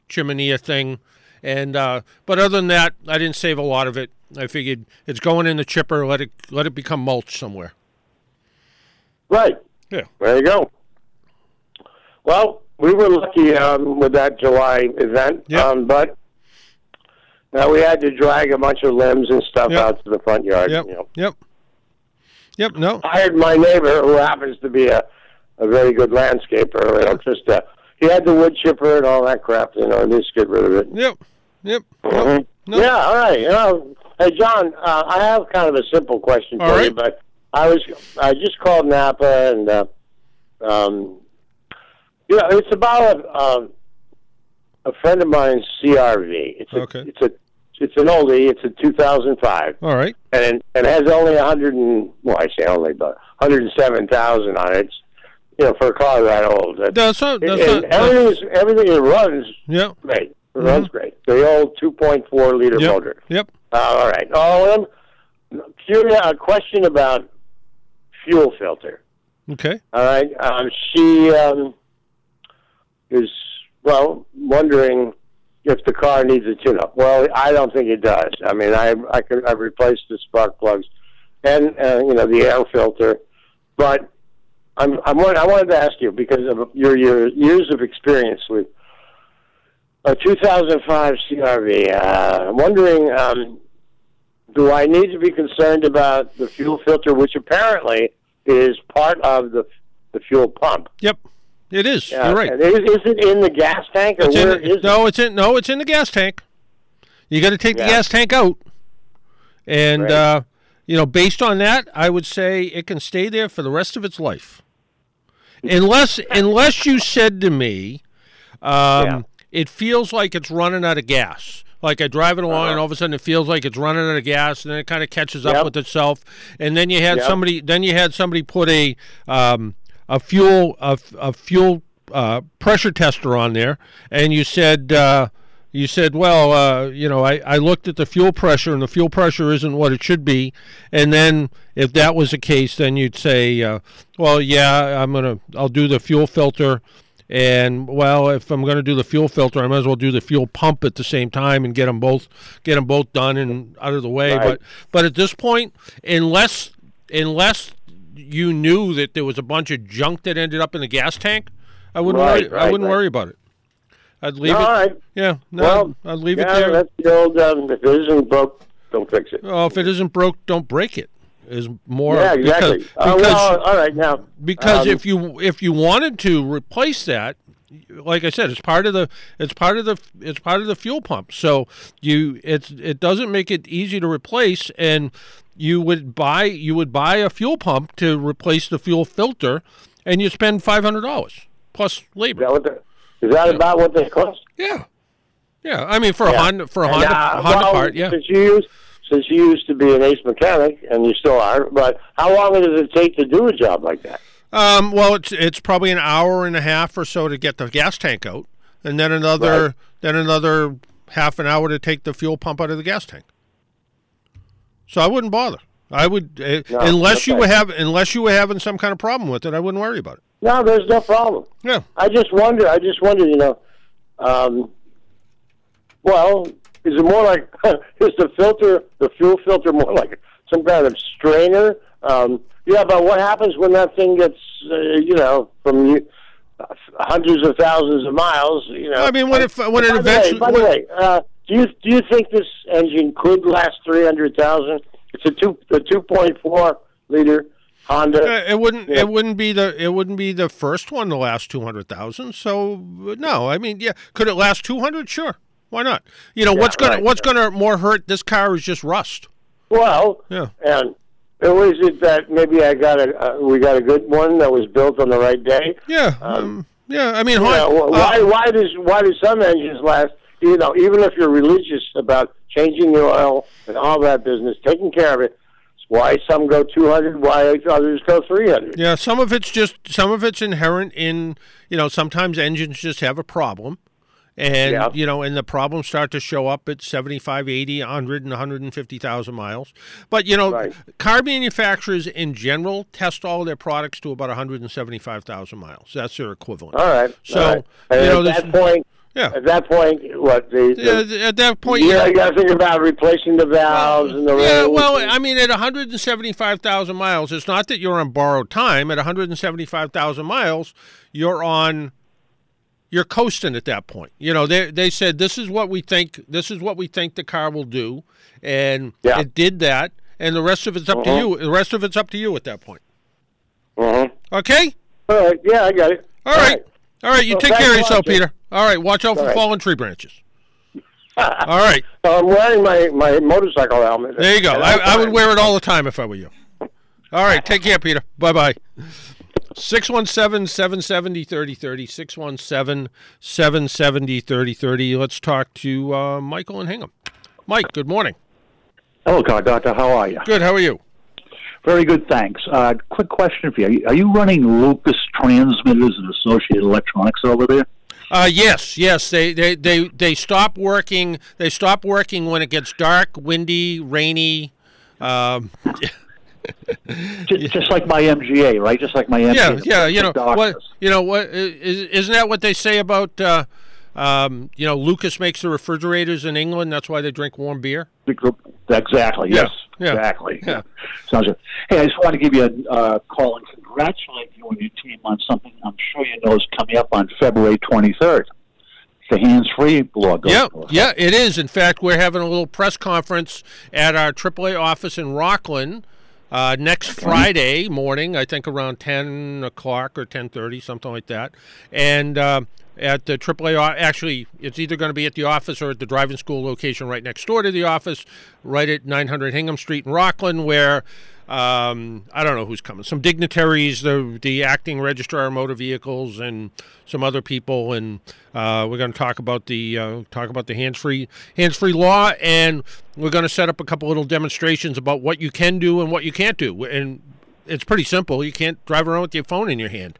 Speaker 1: chimney thing. And uh, but other than that, I didn't save a lot of it. I figured it's going in the chipper. Let it let it become mulch somewhere.
Speaker 6: Right.
Speaker 1: Yeah.
Speaker 6: There you go. Well, we were lucky um, with that July event,
Speaker 1: Yep.
Speaker 6: um, but now we had to drag a bunch of limbs and stuff
Speaker 1: Yep.
Speaker 6: out to the front yard.
Speaker 1: Yep.
Speaker 6: You know.
Speaker 1: Yep. Yep. No.
Speaker 6: I hired my neighbor, who happens to be a, a very good landscaper. You know, just uh, he had the wood chipper and all that crap, you know, and just get rid of it.
Speaker 1: Yep. Yep.
Speaker 6: Mhm.
Speaker 1: Yep. No.
Speaker 6: Yeah, all right. You know, hey, John, uh, I have kind of a simple question
Speaker 1: All
Speaker 6: for you, but I was I just called Napa and uh, um, you know, it's about a, um, a friend of mine's CRV. It's a,
Speaker 1: Okay.
Speaker 6: It's a it's an oldie. It's a 2005,
Speaker 1: All right.
Speaker 6: and and it has only 100 and well, I say only, but 107,000 on it. It's, you know, for a car that old. That's,
Speaker 1: That's not. That's
Speaker 6: and
Speaker 1: not.
Speaker 6: everything is everything it runs
Speaker 1: yeah.
Speaker 6: great. It runs great. The old 2.4 liter
Speaker 1: Mm-hmm. Yep.
Speaker 6: motor.
Speaker 1: Yep.
Speaker 6: Uh, all right. Oh, um, curious, a question about fuel filter.
Speaker 1: Okay.
Speaker 6: All right. Um, she um, is well wondering if the car needs a tune-up. Well, I don't think it does. I mean, I I could I've replaced the spark plugs and uh, you know the air filter, but I'm I'm I wanted to ask you because of your your years of experience with a 2005 CRV. Uh, I'm wondering. Um, do I need to be concerned about the fuel filter, which apparently is part of the the fuel pump?
Speaker 1: Yep. It is.
Speaker 6: Uh,
Speaker 1: You're right.
Speaker 6: Is, is it in the gas tank, or
Speaker 1: It's
Speaker 6: where is it?
Speaker 1: no, it's in no, it's in the gas tank. You got to take
Speaker 6: Yeah.
Speaker 1: the gas tank out, and
Speaker 6: Right.
Speaker 1: uh, you know, based on that, I would say it can stay there for the rest of its life, unless unless you said to me, um,
Speaker 6: Yeah.
Speaker 1: it feels like it's running out of gas. Like I drive it along, and all of a sudden it feels like it's running out of gas, and then it kind of catches up
Speaker 6: Uh-huh. Yep.
Speaker 1: with itself. And then you had
Speaker 6: Yep.
Speaker 1: somebody, then you had somebody put a um, a fuel a, a fuel uh, pressure tester on there, and you said uh, you said, well, uh, you know, I, I looked at the fuel pressure, and the fuel pressure isn't what it should be. And then if that was the case, then you'd say, uh, well, yeah, I'm gonna I'll do the fuel filter. And well, if I'm going to do the fuel filter, I might as well do the fuel pump at the same time and get them both get them both done and out of the way.
Speaker 6: Right.
Speaker 1: But but at this point, unless unless you knew that there was a bunch of junk that ended up in the gas tank, I wouldn't
Speaker 6: Right,
Speaker 1: worry. I wouldn't
Speaker 6: right.
Speaker 1: worry about it. I'd leave
Speaker 6: All
Speaker 1: it.
Speaker 6: right.
Speaker 1: Yeah, no,
Speaker 6: Well,
Speaker 1: I'd leave
Speaker 6: yeah,
Speaker 1: it there.
Speaker 6: that's the old. Um, if it isn't broke, don't fix it.
Speaker 1: Oh, if it isn't broke, don't break it. is more
Speaker 6: yeah, exactly.
Speaker 1: because,
Speaker 6: Uh,
Speaker 1: because
Speaker 6: well, all right now.
Speaker 1: because
Speaker 6: um,
Speaker 1: if you if you wanted to replace that like I said it's part of the it's part of the it's part of the fuel pump so you it's it doesn't make it easy to replace and you would buy you would buy a fuel pump to replace the fuel filter and you spend $500 plus
Speaker 6: Is
Speaker 1: labor
Speaker 6: that, what the, is that about what they cost?
Speaker 1: yeah yeah I mean for a
Speaker 6: Yeah.
Speaker 1: Honda for a Honda,
Speaker 6: uh,
Speaker 1: Honda
Speaker 6: well,
Speaker 1: part yeah
Speaker 6: Since you used, since you used to be an ace mechanic, and you still are, but how long does it take to do a job like that?
Speaker 1: Um, well, it's it's probably an hour and a half or so to get the gas tank out, and then another
Speaker 6: Right.
Speaker 1: then another half an hour to take the fuel pump out of the gas tank. So I wouldn't bother. I would uh,
Speaker 6: No,
Speaker 1: unless you were have unless you were having some kind of problem with it. I wouldn't worry about it.
Speaker 6: No, there's no problem.
Speaker 1: Yeah.
Speaker 6: I just wonder. I just wonder. You know, um, well, is it more like is the filter, the fuel filter, more like some kind of strainer? Um, yeah, but what happens when that thing gets, uh, you know, from you, uh, hundreds of thousands of miles? You know,
Speaker 1: I mean, when it when it
Speaker 6: by
Speaker 1: eventually
Speaker 6: by the way, uh, do you do you think this engine could last three hundred thousand? It's a two a two point four liter Honda.
Speaker 1: It wouldn't.
Speaker 6: Yeah.
Speaker 1: It wouldn't be the. It wouldn't be the first one to last two hundred thousand. So no, I mean, yeah, could it last two hundred? Sure, why not? You know, what's gonna
Speaker 6: right,
Speaker 1: what's gonna more hurt this car is just rust.
Speaker 6: Well,
Speaker 1: Yeah.
Speaker 6: and it was it that maybe I got a uh, we got a good one that was built on the right day.
Speaker 1: Yeah, um, yeah. I mean,
Speaker 6: know, wh-
Speaker 1: uh,
Speaker 6: why why does why do some engines last? You know, even if you're religious about changing the oil and all that business, taking care of it. Why some go 200, why others go 300.
Speaker 1: Yeah, some of it's just some of it's inherent in you know sometimes engines just have a problem, and
Speaker 6: Yeah.
Speaker 1: you know and the problems start to show up at 75, 80, 100, and 150,000 miles. But you know,
Speaker 6: Right.
Speaker 1: car manufacturers in general test all their products to about 175,000 miles. That's their equivalent.
Speaker 6: All right.
Speaker 1: So,
Speaker 6: all right. And
Speaker 1: you know,
Speaker 6: at that point,
Speaker 1: Yeah.
Speaker 6: at that point, what the,
Speaker 1: Yeah, at that point,
Speaker 6: you,
Speaker 1: you
Speaker 6: know,
Speaker 1: know,
Speaker 6: you got to think about replacing the valves and the
Speaker 1: yeah, well, I mean, at 175,000 miles, it's not that you're on borrowed time. At 175,000 miles, you're on, you're coasting at that point. You know, they they said this is what we think, this is what we think the car will do, and
Speaker 6: Yeah.
Speaker 1: it did that, and the rest of it's up to
Speaker 6: Uh-huh.
Speaker 1: you. The rest of it's up to you at that point.
Speaker 6: Mhm.
Speaker 1: Okay.
Speaker 6: All right. Yeah, I got it.
Speaker 1: All right. All right. You
Speaker 6: Well,
Speaker 1: take care of yourself, Peter. All right. Watch out for
Speaker 6: All right.
Speaker 1: fallen tree branches. All right.
Speaker 6: So I'm wearing my, my motorcycle helmet.
Speaker 1: There you go. I,
Speaker 6: I'm
Speaker 1: would wear it all the time if I were you. All right. Take care, Peter. Bye bye. 617 770 3030. 617 770 3030. Let's talk to uh, Michael and Hingham. Mike, good morning.
Speaker 7: Hello, Doctor. How are you?
Speaker 1: Good. How are you?
Speaker 7: Very good, thanks. Uh, quick question for you. Are you- running Lucas transmitters and associated electronics over there?
Speaker 1: Uh, yes, yes. They, they, they, they stop working. They stop working when it gets dark, windy, rainy. Um,
Speaker 7: Just, just like my MGA, right? Just like my MGA.
Speaker 1: yeah, yeah. You know
Speaker 7: doctors.
Speaker 1: what? You know what? Is, isn't that what they say about? Uh, um, you know, Lucas makes the refrigerators in England. That's why they drink warm beer.
Speaker 7: Exactly. Yes.
Speaker 1: Yeah,
Speaker 7: Exactly.
Speaker 1: yeah.
Speaker 7: Sounds good. Hey, I just want to give you a uh, call and congratulate you and your team on something I'm sure you know is coming up on February 23rd. It's the hands-free law.
Speaker 1: Yeah, yeah, it is. In fact, we're having a little press conference at our AAA office in Rockland uh, next Friday morning. I think around ten o'clock or ten thirty, something like that. And uh, at the AAA, actually, it's either going to be at the office or at the driving school location right next door to the office, right at 900 Hingham Street in Rockland, where. Um, I don't know who's coming. Some dignitaries, the the acting registrar of motor vehicles, and some other people, and uh, we're going to talk about the uh, talk about the hands free hands free law, and we're going to set up a couple little demonstrations about what you can do and what you can't do. And it's pretty simple. You can't drive around with your phone in your hand.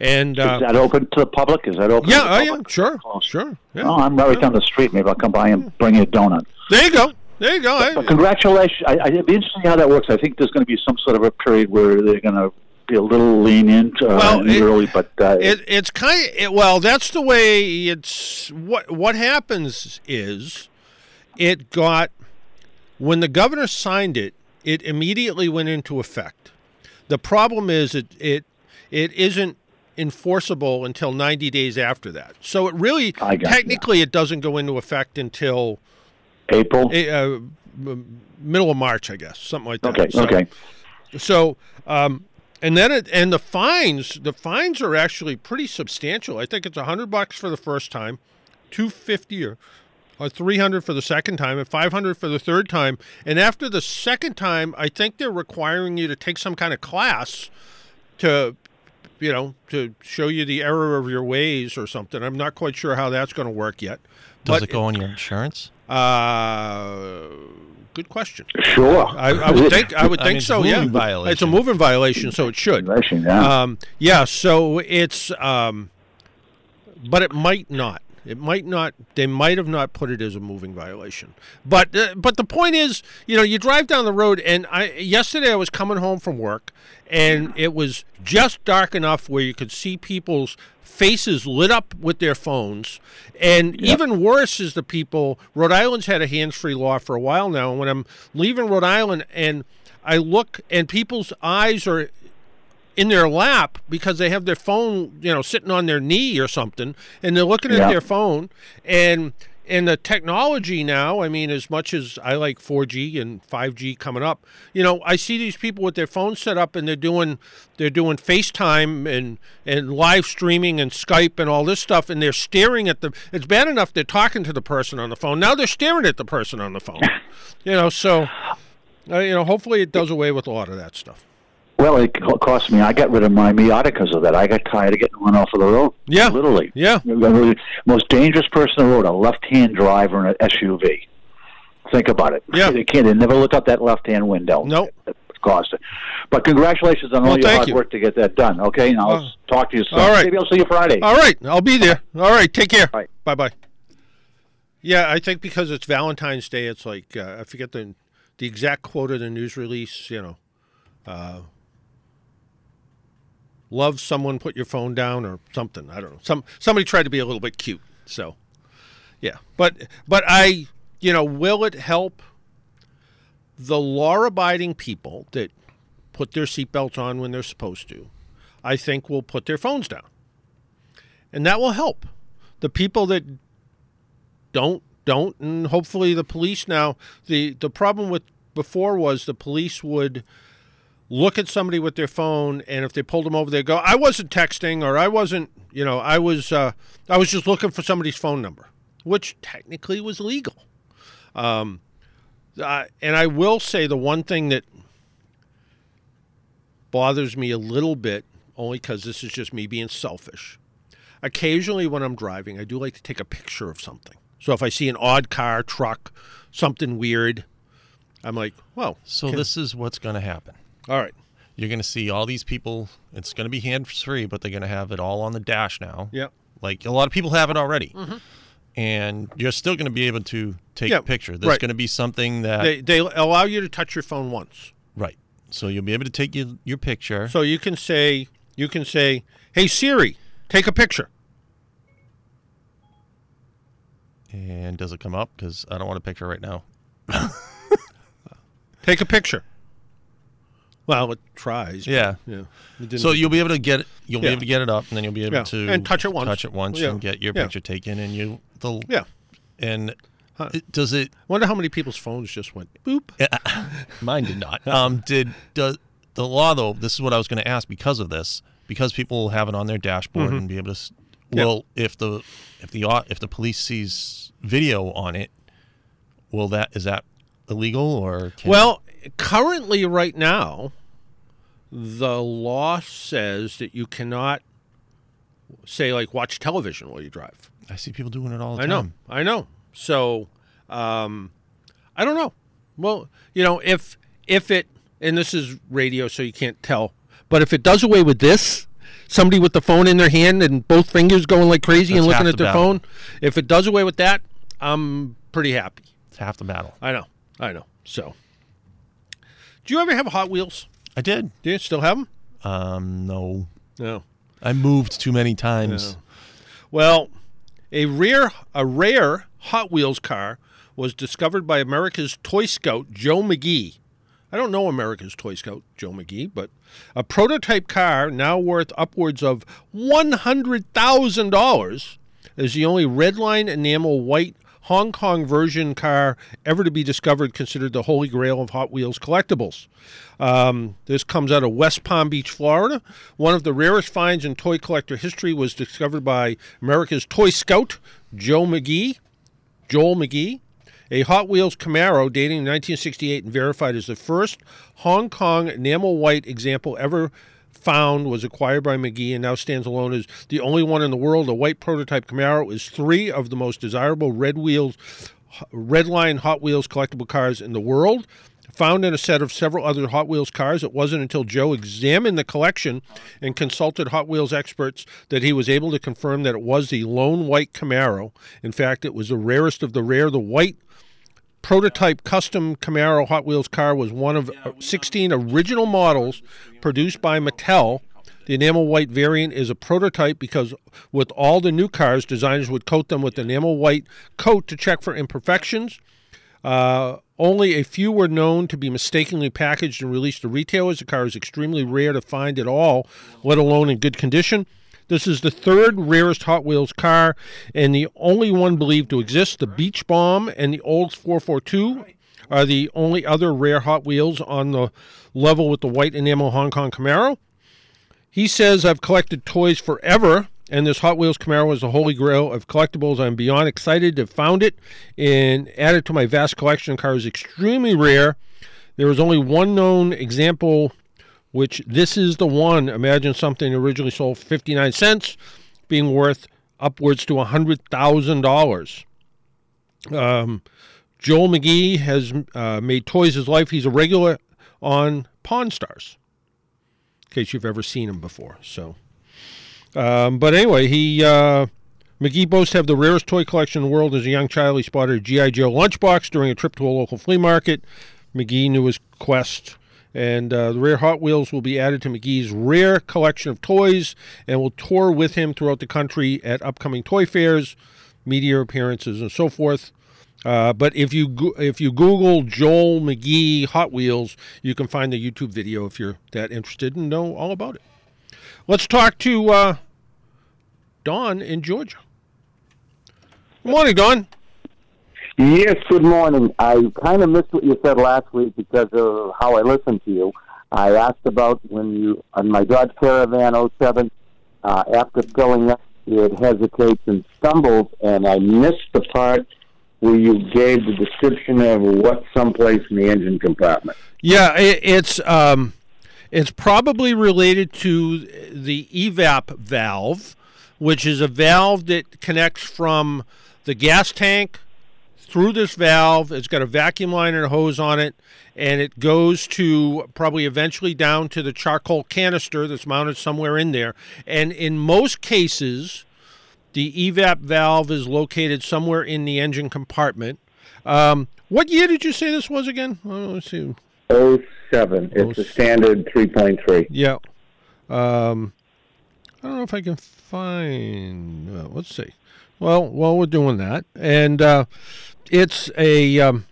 Speaker 1: And
Speaker 7: Is
Speaker 1: uh,
Speaker 7: that open to the public? Is that open?
Speaker 1: yeah,
Speaker 7: to the
Speaker 1: oh, yeah, sure, sure. Yeah.
Speaker 7: Oh, I'm right down the street. Maybe I'll come by and bring you a donut.
Speaker 1: There you go. There you go.
Speaker 7: But
Speaker 1: I-
Speaker 7: congratulations. I, I'd be interesting how that works. I think there's going to be some sort of a period where they're going to be a little lenient uh,
Speaker 1: Well, it-
Speaker 7: early, but uh,
Speaker 1: it, it's kind of it, well that's the way it's what what happens is it got when the governor signed it it immediately went into effect the problem is it it it isn't enforceable until 90 days after that so it really
Speaker 7: I got you.
Speaker 1: technically it doesn't go into effect until
Speaker 7: April.
Speaker 1: eh, uh, middle of march i guess something like that
Speaker 7: Okay,
Speaker 1: So-
Speaker 7: okay.
Speaker 1: So, um, and then it, and the fines, the fines are actually pretty substantial. I think it's a hundred bucks for the first time, two fifty or or 300 for the second time and 500 for the third time and after the second time i think they're requiring you to take some kind of class to you know to show you the error of your ways or something i'm not quite sure how that's going to work yet
Speaker 2: Does
Speaker 1: but
Speaker 2: it go on your insurance?
Speaker 1: uh good question
Speaker 7: Sure.
Speaker 1: i, I would think i would
Speaker 2: I
Speaker 1: think
Speaker 2: mean,
Speaker 1: so
Speaker 2: a
Speaker 1: yeah
Speaker 2: violation.
Speaker 1: it's a moving violation so it should
Speaker 7: Violation, yeah.
Speaker 1: um, yeah, so it's, um, but it might not. It might not. They might have not put it as a moving violation. But uh, but the point is, you know, you drive down the road, and I yesterday I was coming home from work, and it was just dark enough where you could see people's faces lit up with their phones, and even worse is the people. Rhode Island's had a hands-free law for a while now, and when I'm leaving Rhode Island and I look, and people's eyes are in their lap because they have their phone, you know, sitting on their knee or something, and they're looking at their phone. And and the technology now, I mean, as much as I like 4G and 5G coming up, you know, I see these people with their phones set up and they're doing they're doing FaceTime and and live streaming and Skype and all this stuff, and they're staring at the. It's bad enough they're talking to the person on the phone. Now they're staring at the person on the phone. you know, so. Uh, you know, hopefully it does away with a lot of that stuff.
Speaker 7: Well, it cost me. I got rid of my Miata because of that. I got tired of getting run off of the road.
Speaker 1: Yeah.
Speaker 7: literally.
Speaker 1: Yeah.
Speaker 7: The most dangerous person on the road: a left-hand driver in an SUV. Think about it.
Speaker 1: Yeah.
Speaker 7: they can't. They never look out that left-hand window.
Speaker 1: Nope.
Speaker 7: It cost it. But congratulations on
Speaker 1: Well,
Speaker 7: all your hard
Speaker 1: you.
Speaker 7: work to get that done. Okay, and I'll
Speaker 1: Uh,
Speaker 7: talk to you soon.
Speaker 1: all right.
Speaker 7: Maybe I'll see you Friday.
Speaker 1: All right, I'll be there. All right, take care.
Speaker 7: Right.
Speaker 1: Bye bye. Yeah, I think because it's Valentine's Day, it's like uh, I forget the the exact quote of the news release. You know, uh, love someone, put your phone down, or something. I don't know. Some somebody tried to be a little bit cute. So, yeah, but but I, you know, will it help the law-abiding people that put their seatbelts on when they're supposed to? I think will put their phones down and that will help the people that don't don't and hopefully the police now the the problem with before was the police would look at somebody with their phone and if they pulled them over they go i wasn't texting or i wasn't you know i was uh, i was just looking for somebody's phone number which technically was legal um, uh, and i will say the one thing that bothers me a little bit only because this is just me being selfish occasionally when I'm driving, I do like to take a picture of something. So if I see an odd car, truck, something weird, I'm like, well,
Speaker 2: So
Speaker 1: can-
Speaker 2: this is what's going to happen.
Speaker 1: All right.
Speaker 2: You're going to see all these people. It's going to be hands free, but they're going to have it all on the dash now.
Speaker 1: Yeah.
Speaker 2: Like a lot of people have it already. Mm-hmm. And you're still going to be able to take
Speaker 1: Yeah,
Speaker 2: a picture. There's
Speaker 1: right.
Speaker 2: going to be something that
Speaker 1: They, they allow you to touch your phone once.
Speaker 2: right. So you'll be able to take your, your picture.
Speaker 1: So you can say, you can say, hey, Siri, take a picture.
Speaker 2: and does it come up? Because I don't want a picture right now.
Speaker 1: Take a picture. Well, it tries.
Speaker 2: Yeah.
Speaker 1: Yeah. It
Speaker 2: So you'll be able to get it. You'll
Speaker 1: Yeah.
Speaker 2: be able to get it up, and then you'll be able
Speaker 1: Yeah,
Speaker 2: to
Speaker 1: and touch it once.
Speaker 2: touch it once,
Speaker 1: Yeah,
Speaker 2: and get your
Speaker 1: yeah.
Speaker 2: picture taken. And you, the
Speaker 1: yeah.
Speaker 2: and it, does it?
Speaker 1: Wonder how many people's phones just went boop.
Speaker 2: Mine did not. Um, did does the law though? This is what I was going to ask because of this, because people will have it on their dashboard and be able to. s-
Speaker 1: Mm-hmm. Yep.
Speaker 2: Well, if the if the if the police sees video on it, will that is that illegal or? Can,
Speaker 1: Well, currently, right now, the law says that you cannot say like watch television while you drive.
Speaker 2: I see people doing it all the
Speaker 1: I
Speaker 2: time.
Speaker 1: I know, I know. So, um, I don't know. Well, you know, if if it and this is radio, so you can't tell, but if it does away with this, somebody with the phone in their hand and both fingers going like crazy and looking at
Speaker 2: the
Speaker 1: their
Speaker 2: battle.
Speaker 1: phone, if it does away with that, I'm pretty happy.
Speaker 2: It's half the battle.
Speaker 1: I know, I know. So, do you ever have Hot Wheels?
Speaker 2: I did.
Speaker 1: Do you still have them?
Speaker 2: Um, no,
Speaker 1: No.
Speaker 2: I moved too many times.
Speaker 1: Well, a rare a rare Hot Wheels car was discovered by America's Toy Scout Joe Magee. I don't know America's Toy Scout Joe Magee, but a prototype car now worth upwards of one hundred thousand dollars is the only red line enamel white Hong Kong version car ever to be discovered, considered the holy grail of Hot Wheels collectibles. Um, this comes out of West Palm Beach, Florida. One of the rarest finds in toy collector history was discovered by America's toy scout, Joe Magee. Joel Magee. A Hot Wheels Camaro dating 1968 and verified as the first Hong Kong enamel white example ever found was acquired by Magee and now stands alone as the only one in the world. A white prototype Camaro is three of the most desirable red wheels, red line Hot Wheels collectible cars in the world. Found in a set of several other Hot Wheels cars, it wasn't until Joe examined the collection and consulted Hot Wheels experts that he was able to confirm that it was the lone white Camaro. In fact, it was the rarest of the rare. The white prototype custom Camaro Hot Wheels car was one of 16 original models produced by Mattel. The enamel white variant is a prototype because, with all the new cars, designers would coat them with enamel white coat to check for imperfections. Uh, only a few were known to be mistakenly packaged and released to retailers. The car is extremely rare to find at all, let alone in good condition. This is the third rarest Hot Wheels car and the only one believed to exist. The Beach Bomb and the Olds 442 are the only other rare Hot Wheels on the level with the white enamel Hong Kong Camaro. He says, I've collected toys forever, and this Hot Wheels Camaro is the holy grail of collectibles. I'm beyond excited to have found it and add it to my vast collection. The car is extremely rare. There is only one known example which this is the one. Imagine something originally sold 59 cents being worth upwards to $100,000. Um, Joel Magee has uh, made toys his life. He's a regular on Pawn Stars, in case you've ever seen him before. So, um, but anyway, he uh, Magee boasts have the rarest toy collection in the world. As a young child, he spotted a GI Joe lunchbox during a trip to a local flea market. Magee knew his quest and uh, the rare Hot Wheels will be added to Magee's rare collection of toys and will tour with him throughout the country at upcoming toy fairs, media appearances, and so forth. Uh, but if you if you Google Joel Magee Hot Wheels, you can find the YouTube video if you're that interested and know all about it. Let's talk to uh, Don in Georgia. Good morning, Don.
Speaker 8: Yes, good morning. I kind of missed what you said last week because of how I listened to you. I asked about when you, on my Dodge Caravan 07, uh, after filling up, it hesitates and stumbles, and I missed the part where you gave the description of what's someplace in the engine compartment.
Speaker 1: Yeah, it, it's um, it's probably related to the evap valve, which is a valve that connects from the gas tank through this valve. It's got a vacuum line and a hose on it, and it goes to probably eventually down to the charcoal canister that's mounted somewhere in there. And in most cases, the evap valve is located somewhere in the engine compartment. Um, what year did you say this was again? Oh, let's see.
Speaker 8: 07. It's a standard 3.3.
Speaker 1: Yeah. Um, I don't know if I can find. Uh, let's see. Well, while we're doing that, and uh, it's a. Um,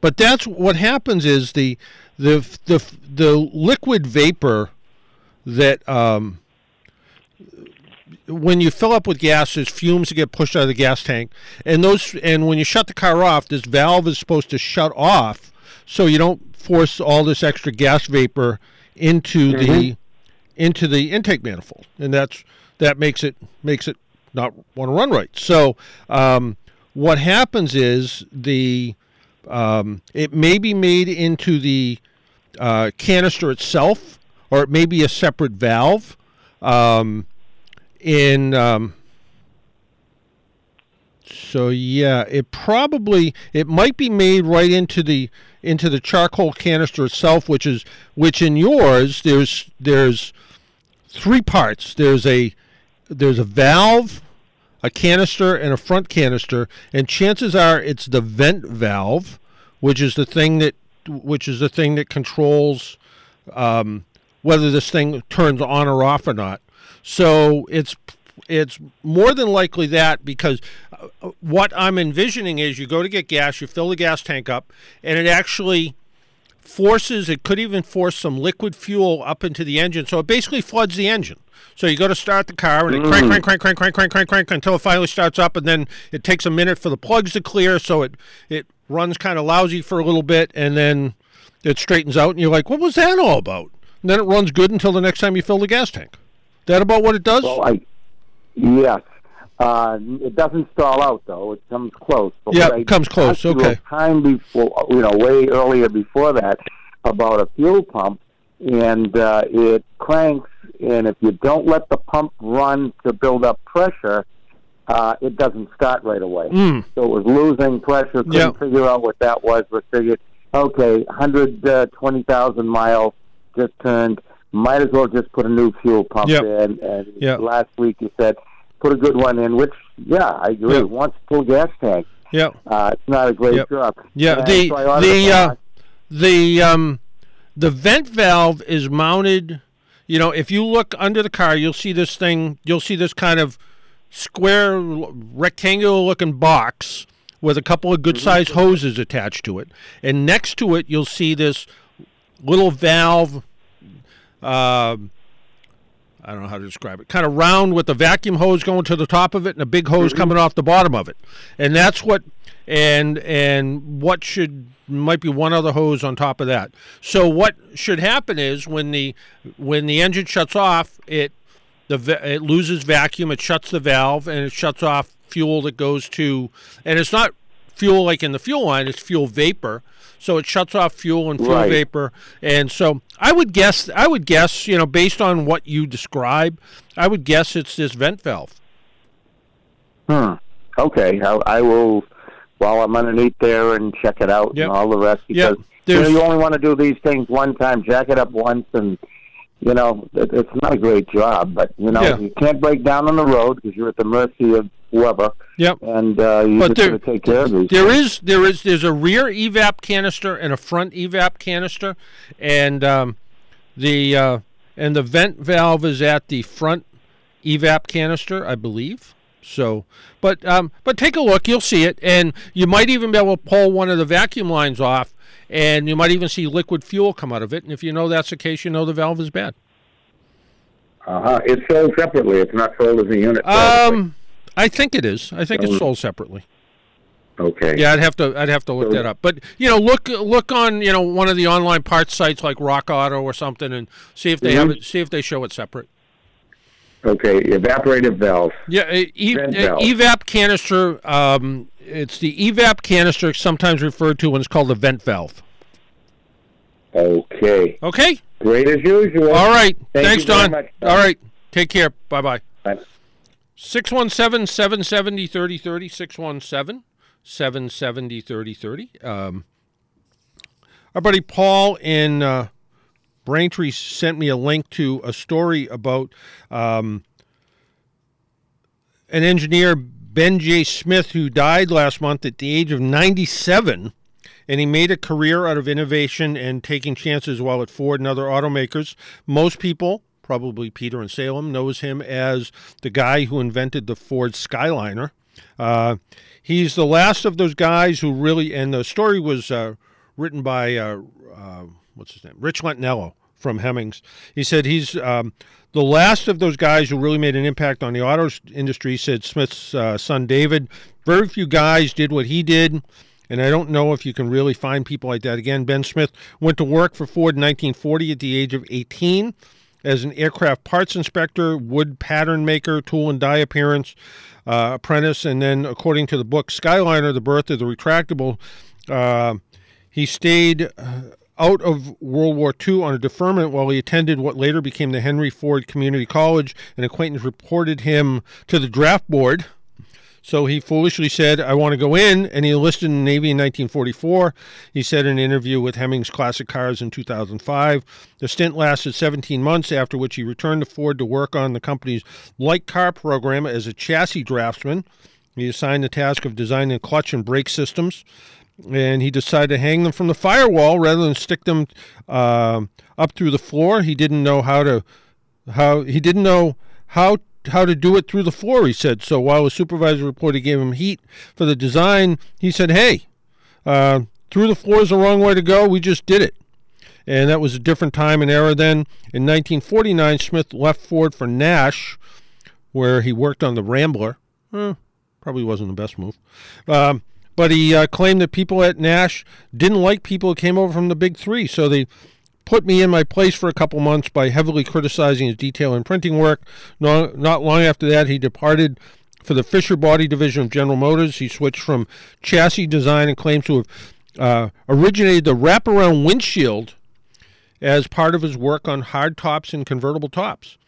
Speaker 1: but that's what happens is the the the the liquid vapor that um, when you fill up with gas, there's fumes that get pushed out of the gas tank, and those and when you shut the car off, this valve is supposed to shut off so you don't force all this extra gas vapor into the
Speaker 8: Mhm.
Speaker 1: into the intake manifold, and that's that makes it makes it not want to run right. So um, what happens is the um, it may be made into the uh, canister itself, or it may be a separate valve. Um, in um, so yeah, it probably it might be made right into the into the charcoal canister itself, which is which in yours there's there's three parts. There's a there's a valve, a canister, and a front canister, and chances are it's the vent valve, which is the thing that which is the thing that controls um, whether this thing turns on or off or not. So it's it's more than likely that because uh, what I'm envisioning is you go to get gas, you fill the gas tank up, and it actually forces. It could even force some liquid fuel up into the engine, so it basically floods the engine. So you go to start the car, and it crank, crank, mm. crank, crank, crank, crank, crank, crank until it finally starts up, and then it takes a minute for the plugs to clear, so it it runs kind of lousy for a little bit, and then it straightens out, and you're like, "What was that all about?" And then it runs good until the next time you fill the gas tank. That about what it does?
Speaker 8: Well, I yes. Uh, it doesn't stall out though; it comes close. But
Speaker 1: Yeah, it comes close, okay.
Speaker 8: Time before, you know, way earlier before that, about a fuel pump, and uh, it cranks. And if you don't let the pump run to build up pressure, uh, it doesn't start right away.
Speaker 1: Mm.
Speaker 8: So it was losing pressure. Couldn't
Speaker 1: Yeah.
Speaker 8: figure out what that was, but figured, okay, 120,000 miles just turned. Might as well just put a new fuel pump
Speaker 1: Yep.
Speaker 8: in. And
Speaker 1: Yep.
Speaker 8: last week you said put a good one in, which yeah, I agree.
Speaker 1: Yep.
Speaker 8: Once full gas tank,
Speaker 1: Yeah.
Speaker 8: uh, it's not a great
Speaker 1: Yep.
Speaker 8: job.
Speaker 1: Yeah,
Speaker 8: And
Speaker 1: the
Speaker 8: so
Speaker 1: the uh, the um the vent valve is mounted. You know, if you look under the car, you'll see this thing. You'll see this kind of square, rectangular looking box with a couple of good sized hoses attached to it, and next to it, you'll see this little valve. Um I don't know how to describe it. Kind of round with a vacuum hose going to the top of it and a big hose mm-hmm. coming off the bottom of it. And that's what and and what should might be one other hose on top of that. So what should happen is when the when the engine shuts off, it the it loses vacuum, it shuts the valve and it shuts off fuel that goes to and it's not fuel like in the fuel line, it's fuel vapor. So it shuts off fuel and fuel
Speaker 8: Right.
Speaker 1: vapor. And so I would guess I would guess, you know, based on what you describe, I would guess it's this vent valve.
Speaker 8: Hmm. Okay, I, I will. While I'm underneath there and check it out
Speaker 1: Yep.
Speaker 8: and all the rest,
Speaker 1: Yep.
Speaker 8: because you know you only want to do these things one time, jack it up once, and you know it, it's not a great job. But you know
Speaker 1: Yeah.
Speaker 8: you can't break down on the road because you're at the mercy of whoever,
Speaker 1: Yep.
Speaker 8: and uh, you
Speaker 1: But
Speaker 8: just
Speaker 1: there-
Speaker 8: take care of these.
Speaker 1: There
Speaker 8: things.
Speaker 1: is there is there's a rear evap canister and a front evap canister, and um, the uh, and the vent valve is at the front evap canister, I believe. So, but um, but take a look, you'll see it, and you might even be able to pull one of the vacuum lines off, and you might even see liquid fuel come out of it. And if you know that's the case, you know the valve is bad.
Speaker 8: Uh-huh. It's sold separately. It's not sold as a unit.
Speaker 1: Um, I think it is. I think it's sold separately.
Speaker 8: okay.
Speaker 1: Yeah, I'd have to I'd have to look
Speaker 8: So-
Speaker 1: that up. But you know, look look on you know one of the online parts sites like Rock Auto or something, and see if they have
Speaker 8: Mhm.
Speaker 1: it. See if they show it separate.
Speaker 8: Okay. Evaporative valve.
Speaker 1: Yeah, e-
Speaker 8: valve.
Speaker 1: evap canister. Um, it's the evap canister, sometimes referred to when it's called the vent valve.
Speaker 8: Okay.
Speaker 1: Okay.
Speaker 8: Great as usual.
Speaker 1: All right.
Speaker 8: Thank
Speaker 1: Thanks,
Speaker 8: you very
Speaker 1: Don. All right. Take care. Bye-bye. bye.
Speaker 8: Bye.
Speaker 1: 617 770 3030. 617 770 3030. Um, Our buddy Paul in uh, Braintree sent me a link to a story about um, an engineer, Ben J. Smith, who died last month at the age of 97. And he made a career out of innovation and taking chances while at Ford and other automakers. Most people, probably Peter in Salem, knows him as the guy who invented the Ford Skyliner. Uh, he's the last of those guys who really, and the story was uh, written by uh, uh, what's his name, Rich Lentinello from Hemmings. He said he's um, the last of those guys who really made an impact on the auto industry. Said Smith's uh, son David. Very few guys did what he did. And I don't know if you can really find people like that again. Ben Smith went to work for Ford in 1940 at the age of 18 as an aircraft parts inspector, wood pattern maker, tool and die appearance uh, apprentice, and then, according to the book Skyliner, the birth of the retractable, uh, he stayed uh, out of World War II on a deferment while he attended what later became the Henry Ford Community College. An acquaintance reported him to the draft board. So he foolishly said, I want to go in, and he enlisted in the Navy in 1944. He said in an interview with Hemmings Classic Cars in 2005. The stint lasted 17 months, after which he returned to Ford to work on the company's light car program as a chassis draftsman. He assigned the task of designing clutch and brake systems, and he decided to hang them from the firewall rather than stick them um up through the floor. He didn't know how to how he didn't know how how to do it through the floor. He said so. While the supervisor reported gave him heat for the design, he said, "Hey, uh, through the floor is the wrong way to go. We just did it." and that was a different time and era then. In 1949, Smith left Ford for Nash, where he worked on the Rambler. Eh, probably wasn't the best move. Um, but he uh, claimed that people at Nash didn't like people who came over from the big three, so they put me in my place for a couple months by heavily criticizing his detail and printing work. No, not long after that, he departed for the Fisher Body Division of General Motors. He switched from chassis design and claims to have uh, originated the wraparound windshield as part of his work on hard tops and convertible tops.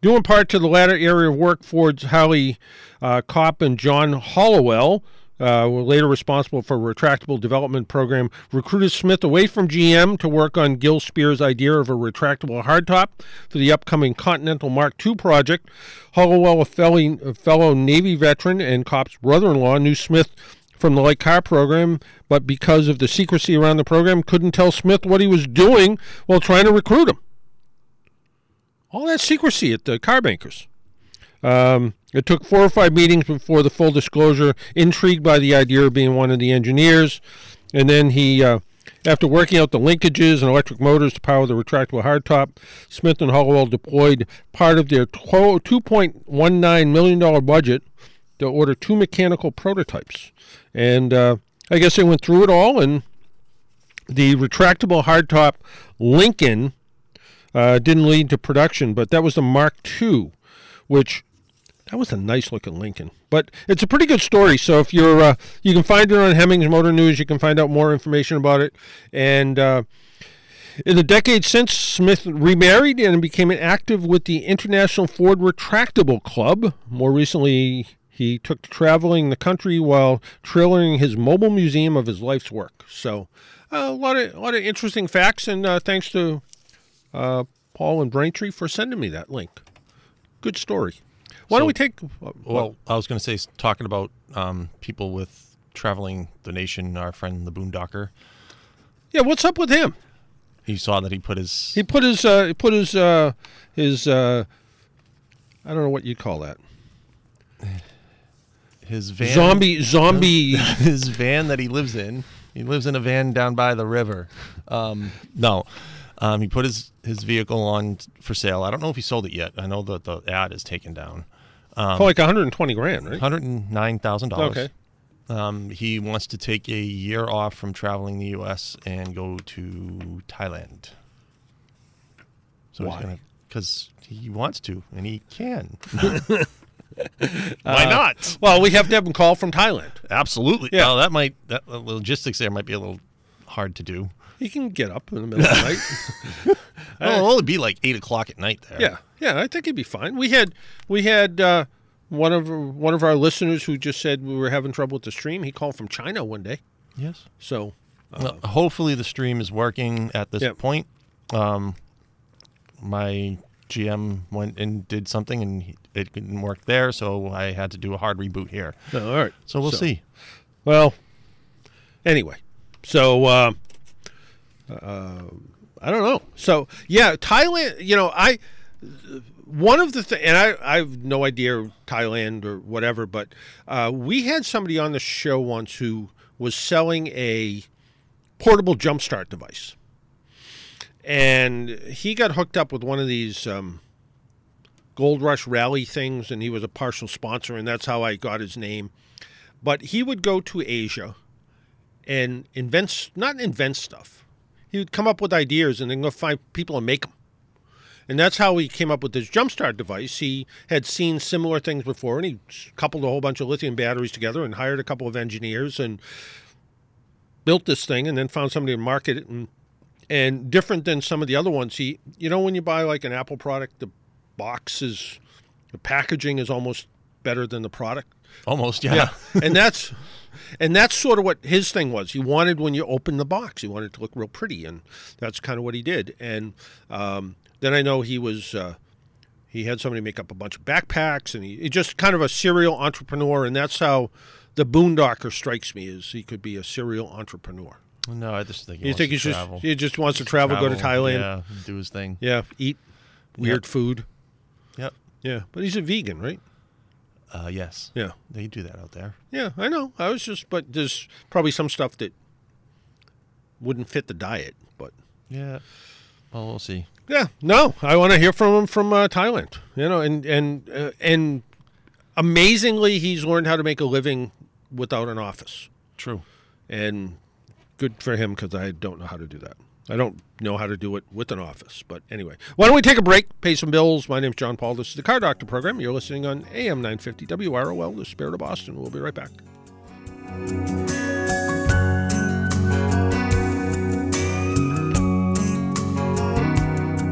Speaker 1: Due in part to the latter area of work, Ford's Howie uh, Kopp and John Hollowell uh, were later responsible for a retractable development program, recruited Smith away from GM to work on Gil Spear's idea of a retractable hardtop for the upcoming Continental Mark II project. Hollowell, a fellow, Navy veteran and Kopp's brother-in-law, knew Smith from the light car program, but because of the secrecy around the program, couldn't tell Smith what he was doing while trying to recruit him. All that secrecy at the car bankers. Um, it took four or five meetings before the full disclosure, intrigued by the idea of being one of the engineers. And then he, uh, after working out the linkages and electric motors to power the retractable hardtop, Smith and Hollowell deployed part of their $2.19 million budget to order two mechanical prototypes. And uh, I guess they went through it all, and the retractable hardtop Lincoln uh, didn't lead to production, but that was the Mark II, which that was a nice looking Lincoln. But it's a pretty good story. So if you're, uh, you can find it on Hemmings Motor News. You can find out more information about it. And uh, in the decades since, Smith remarried and became active with the International Ford Retractable Club. More recently, he took to traveling the country while trailing his mobile museum of his life's work. So uh, a lot of a lot of interesting facts. And uh, thanks to uh, Paul and Braintree for sending me that link. Good story. Why
Speaker 2: So-
Speaker 1: don't we take? uh,
Speaker 2: Well, I was going to say, talking about um, people with traveling the nation, our friend the Boondocker,
Speaker 1: yeah, what's up with him?
Speaker 2: he saw that he put his
Speaker 1: He put his uh, he put his uh, his uh, I don't know what you'd call that
Speaker 2: his van
Speaker 1: zombie zombie.
Speaker 2: his van that he lives in. He lives in a van down by the river. Um, no, um, he put his his vehicle on for sale. I don't know if he sold it yet. I know that the ad is taken down.
Speaker 1: For like 120 grand, right?
Speaker 2: Hundred and nine thousand dollars.
Speaker 1: Okay.
Speaker 2: Um, he wants to take a year off from traveling the U.S. and go to Thailand. So
Speaker 1: Why?
Speaker 2: he's gonna because he wants to and he can. Why not?
Speaker 1: Well, we have to have him call from Thailand.
Speaker 2: Absolutely.
Speaker 1: Yeah.
Speaker 2: Well, that might that the logistics there might be a little hard to do.
Speaker 1: He can get up in the middle of the night.
Speaker 2: Well, it'll only be like eight o'clock at night there.
Speaker 1: Yeah, yeah, I think he'd be fine. We had we had uh, one of one of our listeners who just said we were having trouble with the stream. He called from China one day,
Speaker 2: Yes.
Speaker 1: so
Speaker 2: Well, hopefully the stream is working at this
Speaker 1: Yeah.
Speaker 2: point. Um, my GM went and did something and he- it didn't work there, so I had to do a hard reboot here.
Speaker 1: no, all right.
Speaker 2: So we'll see.
Speaker 1: Well, anyway, so uh, uh, I don't know. So yeah, Thailand. You know, I one of the things, and I I have no idea Thailand or whatever, but uh, we had somebody on the show once who was selling a portable jumpstart device, and he got hooked up with one of these. Um, Gold Rush Rally things, and he was a partial sponsor, and that's how I got his name but he would go to Asia and invent not invent stuff. He would come up with ideas and then go find people and make them. And that's how he came up with this jumpstart device. He had seen similar things before, and he coupled a whole bunch of lithium batteries together and hired a couple of engineers and built this thing, and then found somebody to market it. And and different than some of the other ones, he you know when you buy like an Apple product, the box is the packaging is almost better than the product.
Speaker 2: Almost, yeah.
Speaker 1: Yeah, and that's and that's sort of what his thing was. He wanted when you open the box, he wanted it to look real pretty, and that's kind of what he did. And um, then I know he was uh, he had somebody make up a bunch of backpacks, and he, he just kind of a serial entrepreneur, and that's how the Boondocker strikes me is he could be a serial entrepreneur.
Speaker 2: No, I just think he
Speaker 1: You
Speaker 2: wants
Speaker 1: think
Speaker 2: to
Speaker 1: he's just he just wants to travel, go to Thailand,
Speaker 2: Yeah, do his thing.
Speaker 1: yeah, eat weird
Speaker 2: Yep.
Speaker 1: food,
Speaker 2: Yep.
Speaker 1: yeah. But he's a vegan, right?
Speaker 2: Uh, yes.
Speaker 1: Yeah.
Speaker 2: They do that out there.
Speaker 1: Yeah, I know. I was just, but there's probably some stuff that wouldn't fit the diet. But
Speaker 2: Yeah. Well, we'll see.
Speaker 1: Yeah, no, I want to hear from him from uh, Thailand. You know, and and uh, and amazingly, he's learned how to make a living without an office.
Speaker 2: True.
Speaker 1: and good for him because I don't know how to do that. I don't know how to do it with an office. But anyway, why don't we take a break, pay some bills? My name's John Paul. This is the Car Doctor program. You're listening on AM 950 WROL, the Spirit of Boston. We'll be right back.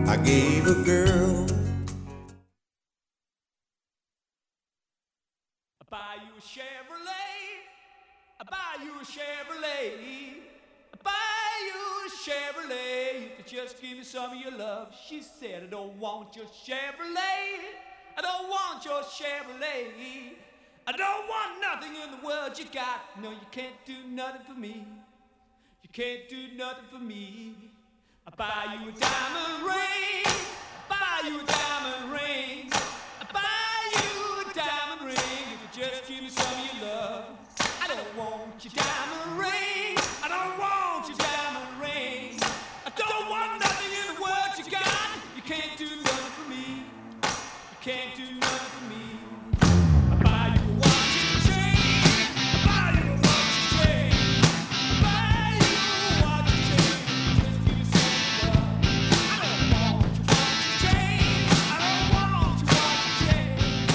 Speaker 5: I gave a girl. I buy you a Chevrolet. I buy you a Chevrolet. Chevrolet. You could just give me some of your love. She said, I don't want your Chevrolet. I don't want your Chevrolet. I don't want nothing in the world you got. No, you can't do nothing for me. You can't do nothing for me. I buy you a diamond ring. I buy you a diamond ring.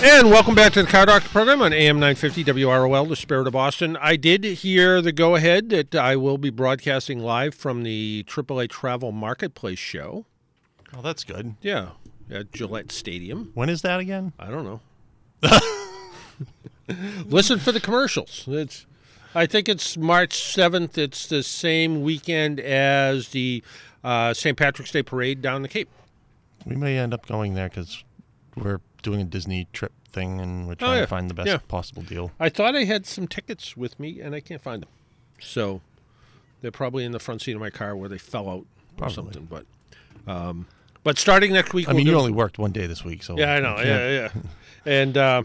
Speaker 5: And
Speaker 1: welcome back to the Car Doctor program on AM 950 WROL, the Spirit of Boston. I did hear the go ahead that I will be broadcasting live from the AAA Travel Marketplace show.
Speaker 2: Oh, that's good.
Speaker 1: Yeah, at Gillette Stadium.
Speaker 2: When is that again?
Speaker 1: I don't know. Listen for the commercials. It's, I think it's March seventh. It's the same weekend as the uh, St. Patrick's Day parade down the Cape.
Speaker 2: We may end up going there because we're doing a Disney trip thing and we're trying
Speaker 1: Oh, yeah.
Speaker 2: to find the best
Speaker 1: Yeah.
Speaker 2: possible deal.
Speaker 1: I thought I had some tickets with me, and I can't find them. So they're probably in the front seat of my car where they fell out or something. But um, but starting next week,
Speaker 2: I
Speaker 1: we'll
Speaker 2: mean, you only worked one day this week, so
Speaker 1: Yeah, I know. Yeah, yeah. and uh,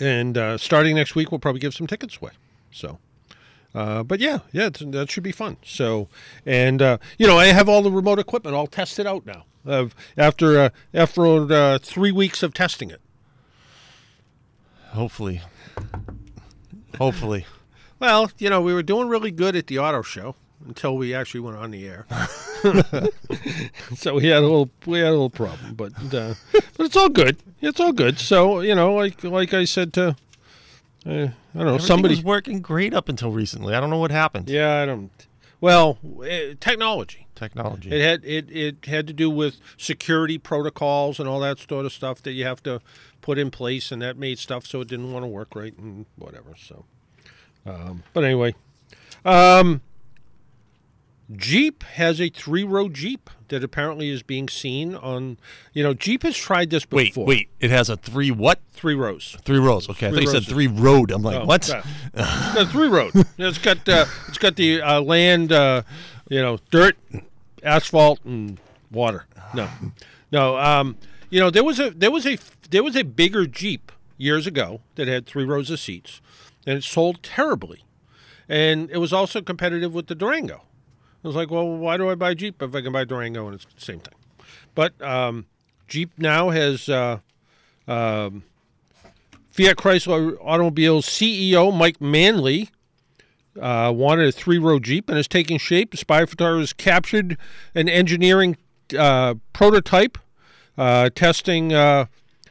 Speaker 1: and uh, starting next week, we'll probably give some tickets away. So. Uh, but yeah, yeah, that should be fun. So, and uh, you know, I have all the remote equipment all tested out now. Uh, after uh, after uh, three weeks of testing it.
Speaker 2: Hopefully, hopefully.
Speaker 1: Well, you know, we were doing really good at the auto show until we actually went on the air. so we had a little we had a little problem, but uh, but it's all good. It's all good. So you know, like like I said to, uh, I don't know,
Speaker 2: Everything
Speaker 1: somebody.
Speaker 2: was working great up until recently. I don't know what happened.
Speaker 1: Yeah, I don't. Well, uh, technology.
Speaker 2: Technology.
Speaker 1: It had it, it had to do with security protocols and all that sort of stuff that you have to put in place, and that made stuff so it didn't want to work right and whatever. So, um, but anyway, um, Jeep has a three-row Jeep that apparently is being seen on. You know, Jeep has tried this before.
Speaker 2: wait. wait, It has a three what?
Speaker 1: three rows.
Speaker 2: Three rows. Okay, I thought you said three road. I'm like,
Speaker 1: Oh,
Speaker 2: what?
Speaker 1: yeah. no, three road. It's got uh, it's got the uh, land, uh, you know, dirt, asphalt, and water. No, no. Um, you know, there was a there was a there was a bigger Jeep years ago that had three rows of seats, and it sold terribly, and it was also competitive with the Durango. I was like, well, why do I buy Jeep if I can buy Durango and it's the same thing? But um, Jeep now has. Uh, um, Fiat Chrysler Automobiles CEO Mike Manley uh, wanted a three-row Jeep and is taking shape. Spy photographers captured an engineering uh, prototype uh, testing uh,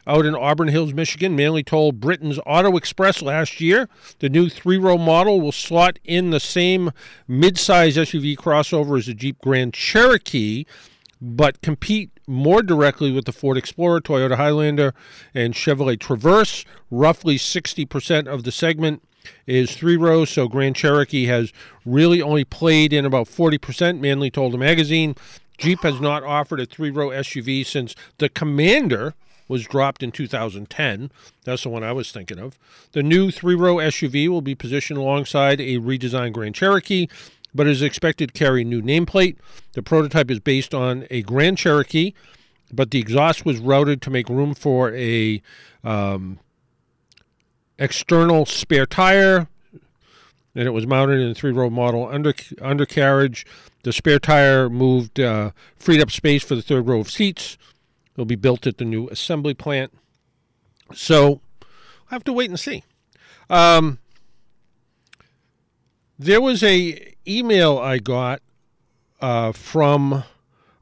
Speaker 1: out in Auburn Hills, Michigan. Manley told Britain's Auto Express last year the new three-row model will slot in the same mid-size SUV crossover as the Jeep Grand Cherokee, but compete more directly with the Ford Explorer, Toyota Highlander, and Chevrolet Traverse. Roughly 60% of the segment is three rows, so Grand Cherokee has really only played in about 40%, Manley told the magazine. Jeep has not offered a three row SUV since the Commander was dropped in 2010. That's the one I was thinking of. The new three row SUV will be positioned alongside a redesigned Grand Cherokee but is expected to carry new nameplate. The prototype is based on a Grand Cherokee, but the exhaust was routed to make room for a um, external spare tire. and it was mounted in a three-row model under undercarriage. The spare tire moved, uh, freed up space for the third row of seats. It'll be built at the new assembly plant. So I have to wait and see. Um, there was a email I got uh, from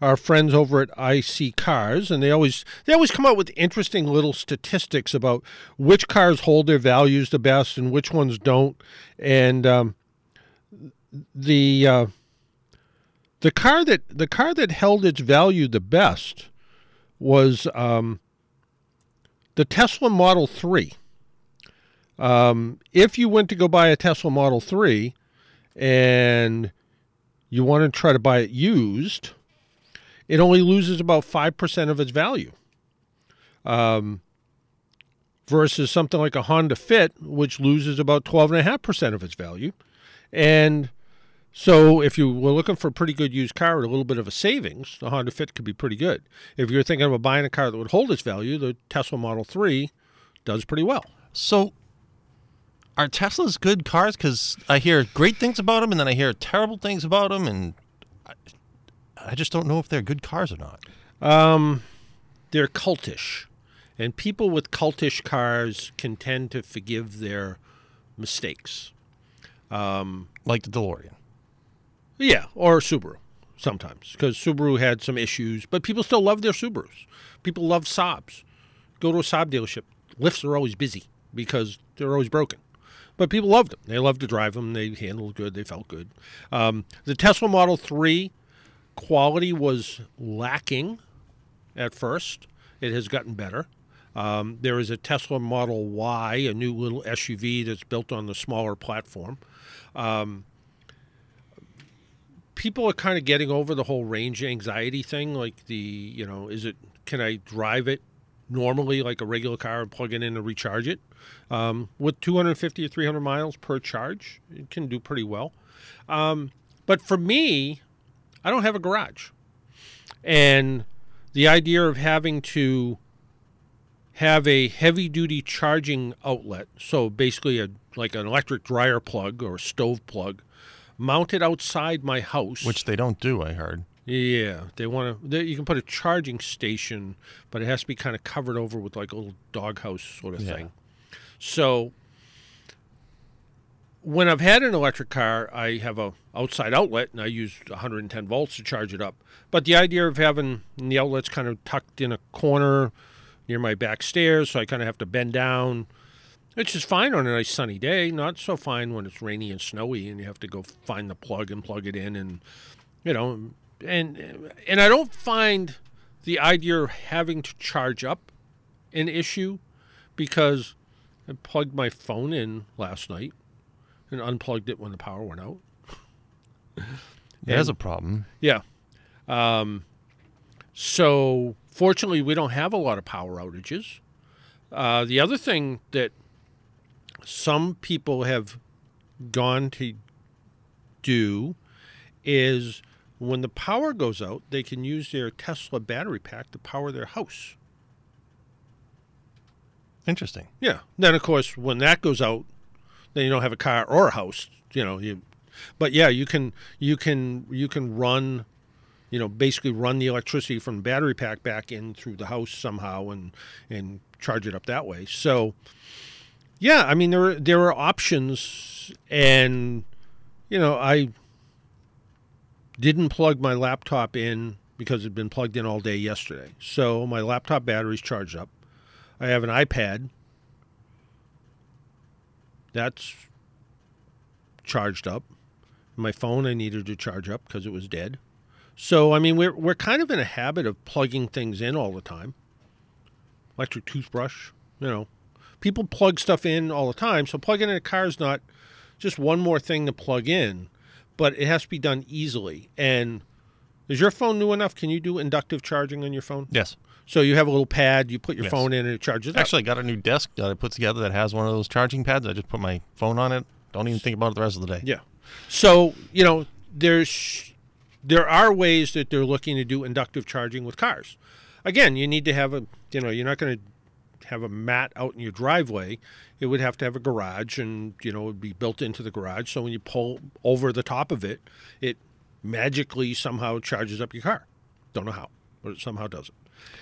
Speaker 1: our friends over at iSeeCars, and they always they always come out with interesting little statistics about which cars hold their values the best and which ones don't. And um, the uh, the car that the car that held its value the best was um, the Tesla Model Three. Um, if you went to go buy a Tesla Model Three, and you want to try to buy it used it only loses about 5% of its value. Um, versus something like a Honda Fit, which loses about 12.5% of its value. And so if you were looking for a pretty good used car with a little bit of a savings, the Honda Fit could be pretty good. If you're thinking about buying a car that would hold its value, the Tesla Model 3 does pretty well.
Speaker 2: So, are Teslas good cars? Because I hear great things about them, and then I hear terrible things about them, and I, just don't know if they're good cars or not.
Speaker 1: Um, they're cultish, and people with cultish cars can tend to forgive their mistakes. Um,
Speaker 2: like the DeLorean.
Speaker 1: Yeah, or Subaru sometimes because Subaru had some issues, but people still love their Subarus. People love Saabs. Go to a Saab dealership. Lifts are always busy because they're always broken. But people loved them. They loved to drive them. They handled good. They felt good. Um, the Tesla Model 3 quality was lacking at first. It has gotten better. Um, there is a Tesla Model Y, a new little SUV that's built on the smaller platform. Um, people are kind of getting over the whole range anxiety thing. Like the, you know, is it, can I drive it normally like a regular car and plug it in and recharge it? Um, with 250 or 300 miles per charge, it can do pretty well. Um, but for me, I don't have a garage. And the idea of having to have a heavy duty charging outlet, so basically a like an electric dryer plug or a stove plug, mounted outside my house.
Speaker 2: Which they don't do, I heard.
Speaker 1: Yeah, they want to. You can put a charging station, but it has to be kind of covered over with like a little doghouse sort of
Speaker 2: Yeah.
Speaker 1: thing. So when I've had an electric car, I have a outside outlet and I use 110 volts to charge it up. But the idea of having the outlets kind of tucked in a corner near my back stairs, so I kind of have to bend down. Which is fine on a nice sunny day, not so fine when it's rainy and snowy and you have to go find the plug and plug it in and you know and and I don't find the idea of having to charge up an issue because I plugged my phone in last night and unplugged it when the power went out.
Speaker 2: There's a problem.
Speaker 1: Yeah. Um, so fortunately, we don't have a lot of power outages. Uh, the other thing that some people have gone to do is when the power goes out, they can use their Tesla battery pack to power their house.
Speaker 2: Interesting.
Speaker 1: Yeah. Then of course, when that goes out, then you don't have a car or a house. You know, you. But yeah, you can you can you can run, you know, basically run the electricity from the battery pack back in through the house somehow and and charge it up that way. So, yeah, I mean there are, there are options, and you know I didn't plug my laptop in because it'd been plugged in all day yesterday. So my laptop battery's charged up. I have an iPad that's charged up. My phone I needed to charge up because it was dead. So I mean we're we're kind of in a habit of plugging things in all the time. Electric toothbrush, you know. People plug stuff in all the time, so plugging in a car is not just one more thing to plug in, but it has to be done easily. And is your phone new enough? Can you do inductive charging on your phone?
Speaker 2: Yes.
Speaker 1: So you have a little pad, you put your
Speaker 2: Yes.
Speaker 1: phone in and it charges up.
Speaker 2: Actually, I got a new desk that I put together that has one of those charging pads. I just put my phone on it. Don't even think about it the rest of the day.
Speaker 1: Yeah. So you know, there's there are ways that they're looking to do inductive charging with cars. Again, you need to have a you know you're not going to have a mat out in your driveway, it would have to have a garage, and you know, it would be built into the garage. So when you pull over the top of it, it magically somehow charges up your car. Don't know how, but it somehow does it,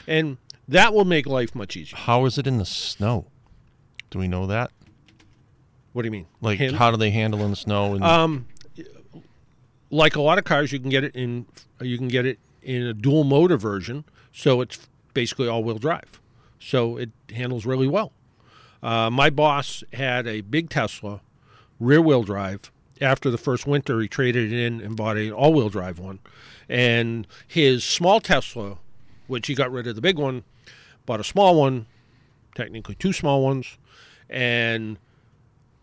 Speaker 1: and that will make life much easier.
Speaker 2: How is it in the snow? Do we know that?
Speaker 1: What do you mean?
Speaker 2: Like,
Speaker 1: Hand-
Speaker 2: how do they handle in the snow? And
Speaker 1: Um, like a lot of cars, you can get it in you can get it in a dual motor version, so it's basically all wheel drive. So it handles really well. Uh, my boss had a big Tesla, rear wheel drive. After the first winter, he traded it in and bought an all wheel drive one. And his small Tesla, which he got rid of the big one, bought a small one, technically two small ones, and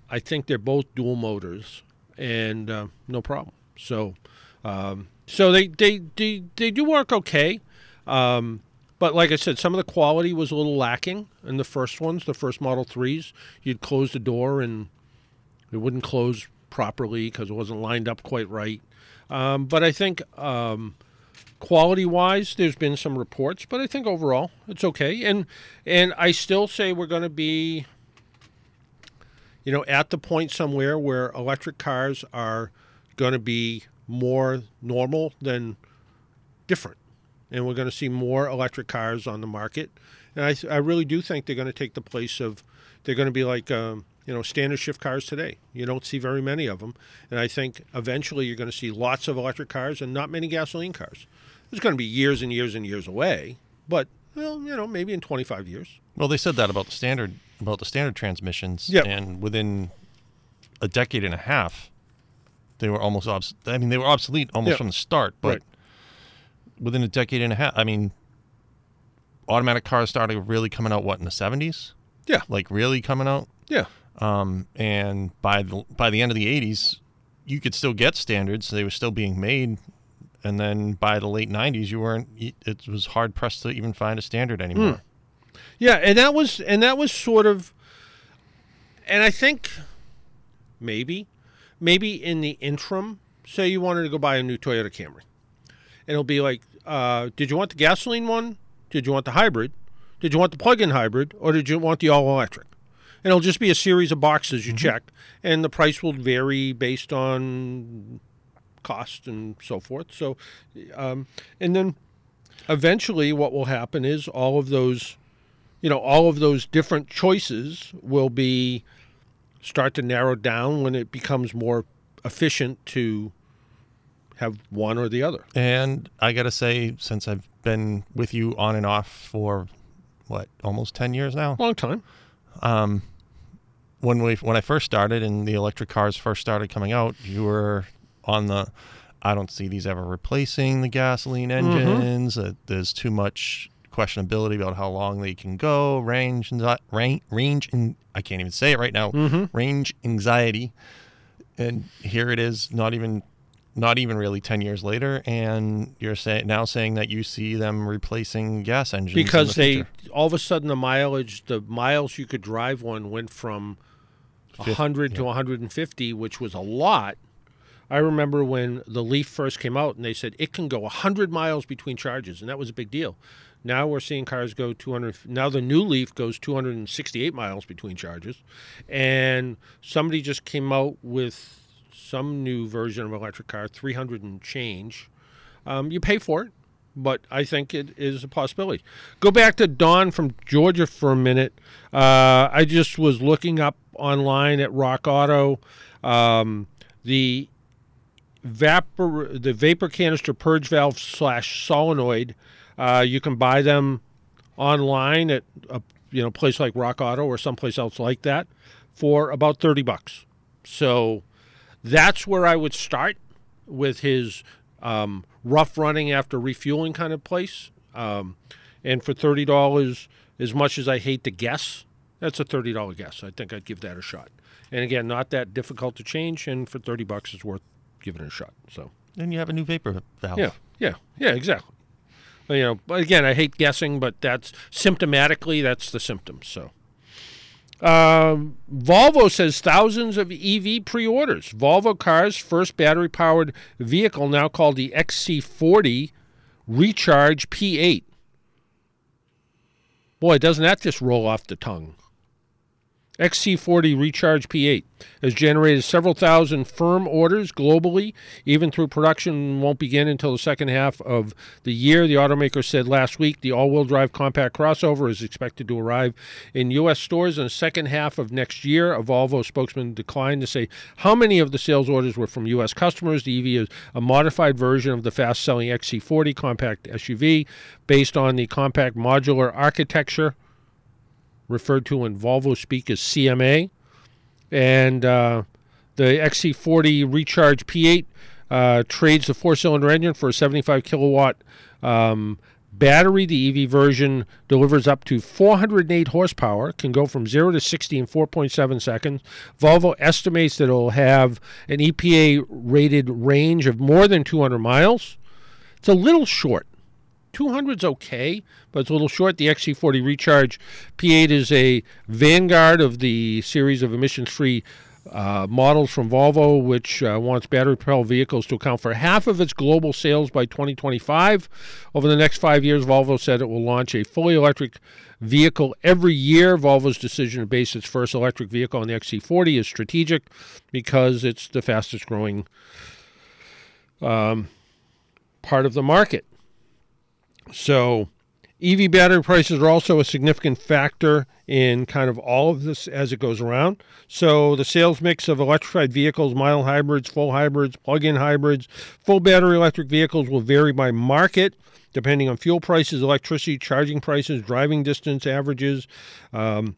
Speaker 1: I think they're both dual motors, and uh, no problem. So, um, so they, they they they do work okay, um, but like I said, some of the quality was a little lacking in the first ones, the first Model Threes. You'd close the door and it wouldn't close properly because it wasn't lined up quite right. Um, but I think um, quality-wise, there's been some reports, but I think overall it's okay. And and I still say we're going to be you know, at the point somewhere where electric cars are going to be more normal than different. And we're going to see more electric cars on the market. And I, I really do think they're going to take the place of, they're going to be like, um, you know, standard shift cars today. You don't see very many of them. And I think eventually you're going to see lots of electric cars and not many gasoline cars. It's going to be years and years and years away, but, well, you know, maybe in 25 years.
Speaker 2: well, they said that about the standard about the standard transmissions.
Speaker 1: Yep.
Speaker 2: And within a decade and a half, they were almost obs- I mean, they were obsolete almost
Speaker 1: Yep.
Speaker 2: from the start. But
Speaker 1: Right.
Speaker 2: within a decade and a half, I mean, automatic cars started really coming out what in the seventies?
Speaker 1: Yeah.
Speaker 2: Like really coming out.
Speaker 1: Yeah.
Speaker 2: Um, and by the by the end of the '80s, you could still get standards; they were still being made. And then by the late '90s, you weren't. It was hard pressed to even find a standard anymore.
Speaker 1: Yeah, and that was and that was sort of and I think maybe maybe in the interim, say you wanted to go buy a new Toyota Camry. And it'll be like, uh, did you want the gasoline one? Did you want the hybrid? Did you want the plug-in hybrid or did you want the all-electric? And it'll just be a series of boxes you check and the price will vary based on cost and so forth. So um, and then eventually what will happen is all of those you know all of those different choices will be start to narrow down when it becomes more efficient to have one or the other.
Speaker 2: And I gotta say, since I've been with you on and off for what almost ten years now,
Speaker 1: long time.
Speaker 2: Um, when we when I first started and the electric cars first started coming out, you were on the. I don't see these ever replacing the gasoline engines. Uh, there's too much questionability about how long they can go. Range and range range and I can't even say it right now. Range anxiety, and here it is. Not even not even really 10 years later and you're saying now saying that you see them replacing gas engines in
Speaker 1: because
Speaker 2: the
Speaker 1: they
Speaker 2: future.
Speaker 1: all of a sudden the mileage the miles you could drive one went from 100 to 150 which was a lot. I remember when the leaf first came out and they said it can go 100 miles between charges and that was a big deal. Now we're seeing cars go 200 now the new leaf goes 268 miles between charges. And somebody just came out with some new version of electric car 300 and change. Um, you pay for it but I think it is a possibility. Go back to Don from Georgia for a minute. Uh, I just was looking up online at Rock Auto. Um, the vapor the vapor canister purge valve slash solenoid. Uh, you can buy them online at a you know place like Rock Auto or someplace else like that for about thirty bucks. So that's where I would start with his um, rough running after refueling kind of place. Um, and for thirty dollars, as much as I hate to guess, that's a thirty dollar guess. I think I'd give that a shot. And again, not that difficult to change, and for thirty bucks, it's worth giving it a shot. So
Speaker 2: then you have a new vapor valve
Speaker 1: yeah, yeah, yeah, exactly. You know, but again, I hate guessing, but that's symptomatically that's the symptoms. So. Um, Volvo says thousands of EV pre-orders. Volvo cars first battery-powered vehicle now called the XC40 Recharge P8. Boy, doesn't that just roll off the tongue? XC40 Recharge P8 has generated several thousand firm orders globally, even through production won't begin until the second half of the year. The automaker said last week the all wheel drive compact crossover is expected to arrive in U.S. stores in the second half of next year. A Volvo spokesman declined to say how many of the sales orders were from U.S. customers. The EV is a modified version of the fast selling XC40 compact SUV based on the compact modular architecture referred to in Volvo speak as CMA. And uh, the XC40 Recharge P8 uh, trades the four cylinder engine for a 75 kilowatt um, battery. The EV version delivers up to 408 horsepower, can go from 0 to 60 in 4.7 seconds. Volvo estimates that it'll have an EPA rated range of more than 200 miles. It's a little short 200's okay, but it's a little short. The XC40 Recharge P8 is a vanguard of the series of emissions free uh, models from Volvo, which uh, wants battery propelled vehicles to account for half of its global sales by 2025. Over the next five years, Volvo said it will launch a fully electric vehicle every year. Volvo's decision to base its first electric vehicle on the XC40 is strategic because it's the fastest growing um, part of the market. So, EV battery prices are also a significant factor in kind of all of this as it goes around. So, the sales mix of electrified vehicles, mild hybrids, full hybrids, plug in hybrids, full battery electric vehicles will vary by market depending on fuel prices, electricity, charging prices, driving distance averages. Um,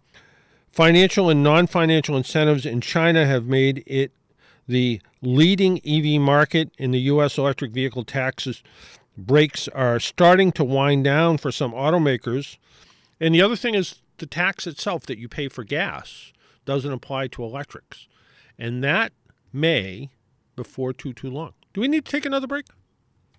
Speaker 1: financial and non financial incentives in China have made it the leading EV market in the U.S. electric vehicle taxes breaks are starting to wind down for some automakers. And the other thing is the tax itself that you pay for gas doesn't apply to electrics. And that may before too too long. Do we need to take another break?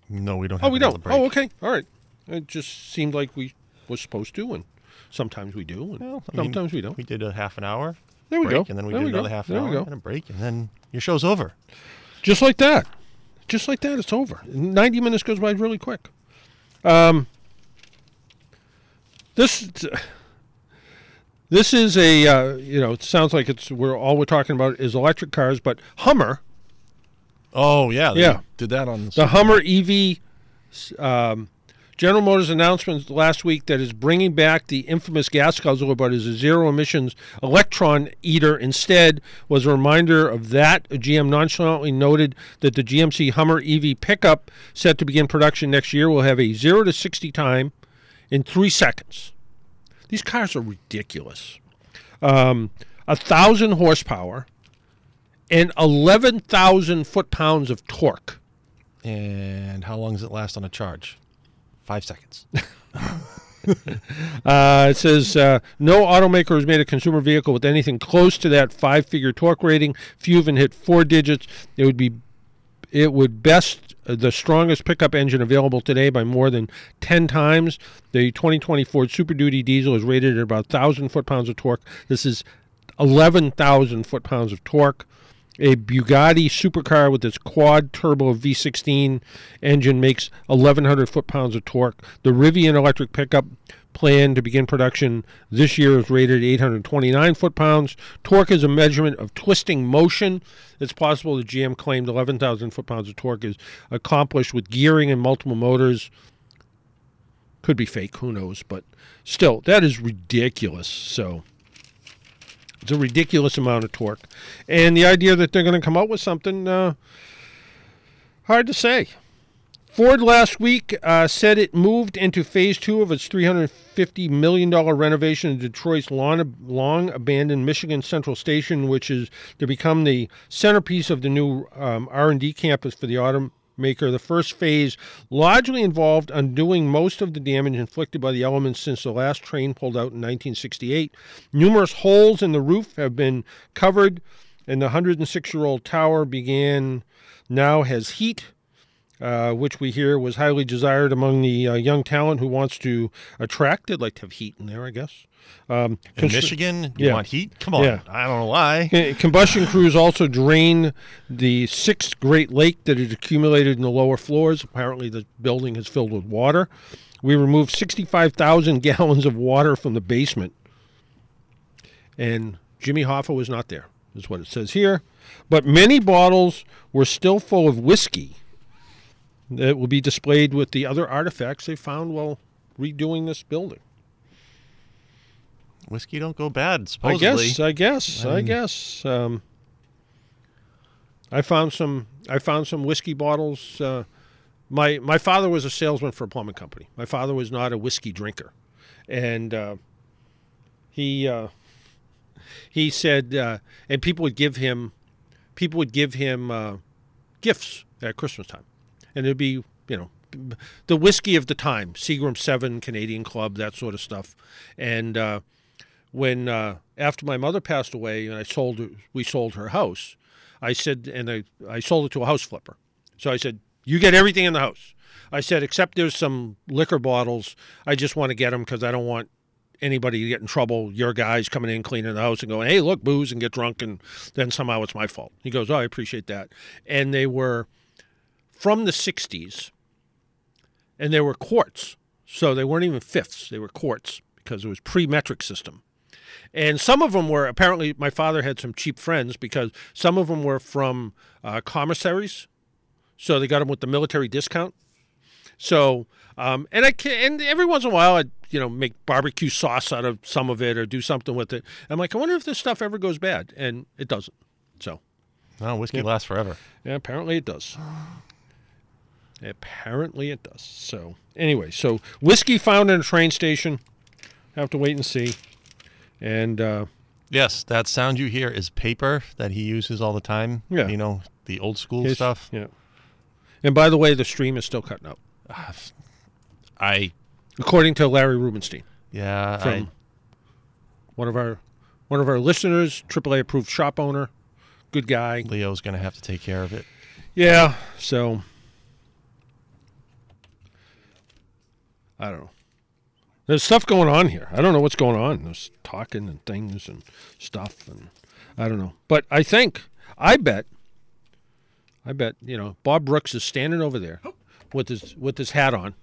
Speaker 2: No, we don't. Oh, have
Speaker 1: oh, we don't.
Speaker 2: Break.
Speaker 1: Oh, okay. All right. It just seemed like we were supposed to, and sometimes we do, and
Speaker 2: Well, I mean,
Speaker 1: sometimes we don't.
Speaker 2: We did a half an hour.
Speaker 1: There we
Speaker 2: break,
Speaker 1: go.
Speaker 2: And then we
Speaker 1: There
Speaker 2: did
Speaker 1: we go.
Speaker 2: another half an
Speaker 1: There we
Speaker 2: hour
Speaker 1: go.
Speaker 2: and a break, and then your show's over.
Speaker 1: Just like that. Just like that, it's over. 90 minutes goes by really quick. Um, this this is a uh, you know it sounds like it's we're all we're talking about is electric cars, but Hummer,
Speaker 2: Oh yeah,
Speaker 1: Yeah.
Speaker 2: Did that on
Speaker 1: the Hummer EV, um, General Motors announcement last week that is bringing back the infamous gas guzzler, but is a zero emissions electron eater instead, was a reminder of that. GM nonchalantly noted that the GMC Hummer EV pickup, set to begin production next year, will have a zero to 60 time in three seconds. These cars are ridiculous. Um, a thousand horsepower and 11,000 foot pounds of torque.
Speaker 2: And how long does it last on a charge? Five seconds.
Speaker 1: Uh, it says uh, no automaker has made a consumer vehicle with anything close to that five-figure torque rating. Few even hit four digits. It would be, it would best uh, the strongest pickup engine available today by more than ten times. The 2020 Ford Super Duty diesel is rated at about thousand foot-pounds of torque. This is 11,000 foot-pounds of torque. A Bugatti supercar with its quad turbo V16 engine makes 1,100 foot pounds of torque. The Rivian electric pickup planned to begin production this year is rated 829 foot pounds. Torque is a measurement of twisting motion. It's possible the GM claimed 11,000 foot pounds of torque is accomplished with gearing and multiple motors. Could be fake, who knows? But still, that is ridiculous. So. It's a ridiculous amount of torque. And the idea that they're going to come out with something, uh, hard to say. Ford last week uh, said it moved into phase two of its $350 million renovation of Detroit's long, long abandoned Michigan Central Station, which is to become the centerpiece of the new um, R&D campus for the automaker. The first phase largely involved undoing most of the damage inflicted by the elements since the last train pulled out in 1968. Numerous holes in the roof have been covered, and the 106 year old tower began now has heat uh, which we hear was highly desired among the uh, young talent who wants to attract. They'd like to have heat in there, I guess. Um,
Speaker 2: Michigan, you
Speaker 1: Yeah.
Speaker 2: want heat? Come on.
Speaker 1: Yeah.
Speaker 2: I don't know why.
Speaker 1: Uh, Combustion crews also drain the sixth Great Lake that had accumulated in the lower floors. Apparently, the building is filled with water. We removed 65,000 gallons of water from the basement. And Jimmy Hoffa was not there, is what it says here. But many bottles were still full of whiskey that will be displayed with the other artifacts they found while redoing this building.
Speaker 2: Whiskey don't go bad, Supposedly, I
Speaker 1: guess. I guess. I,
Speaker 2: mean-
Speaker 1: guess. Um, I found some. I found some whiskey bottles. Uh, my my father was a salesman for a plumbing company. My father was not a whiskey drinker, and uh, he uh, he said, uh, and people would give him people would give him uh, gifts at Christmas time, and it'd be you know the whiskey of the time, Seagram Seven, Canadian Club, that sort of stuff, and. When uh, after my mother passed away and I sold we sold her house, I said, and I, I sold it to a house flipper. So I said, you get everything in the house. I said, except there's some liquor bottles. I just want to get them because I don't want anybody to get in trouble. Your guys coming in, cleaning the house and going, hey, look, booze and get drunk. And then somehow it's my fault. He goes, oh, I appreciate that. And they were from the 60s and they were quarts. So they weren't even fifths, they were quarts because it was pre metric system. And some of them were apparently my father had some cheap friends because some of them were from uh, commissaries, so they got them with the military discount. So, um, and I can, and every once in a while I'd you know make barbecue sauce out of some of it or do something with it. I'm like, I wonder if this stuff ever goes bad, and it doesn't. So,
Speaker 2: No, whiskey lasts forever.
Speaker 1: yeah, apparently it does. Apparently it does. So anyway, so whiskey found in a train station. Have to wait and see. And uh,
Speaker 2: Yes, that sound you hear is paper that he uses all the time.
Speaker 1: Yeah.
Speaker 2: You know, the old school
Speaker 1: his-
Speaker 2: stuff.
Speaker 1: Yeah. And by the way, the stream is still cutting out,
Speaker 2: I,
Speaker 1: according to Larry Rubenstein,
Speaker 2: yeah,
Speaker 1: from
Speaker 2: I,
Speaker 1: one of our one of our listeners, AAA approved shop owner, good guy.
Speaker 2: Leo's going to have to take care of it.
Speaker 1: Yeah. So I don't know. There's stuff going on here. I don't know what's going on. There's talking and things and stuff and I don't know. But I think I bet I bet, you know, Bob Brooks is standing over there with his with his hat on.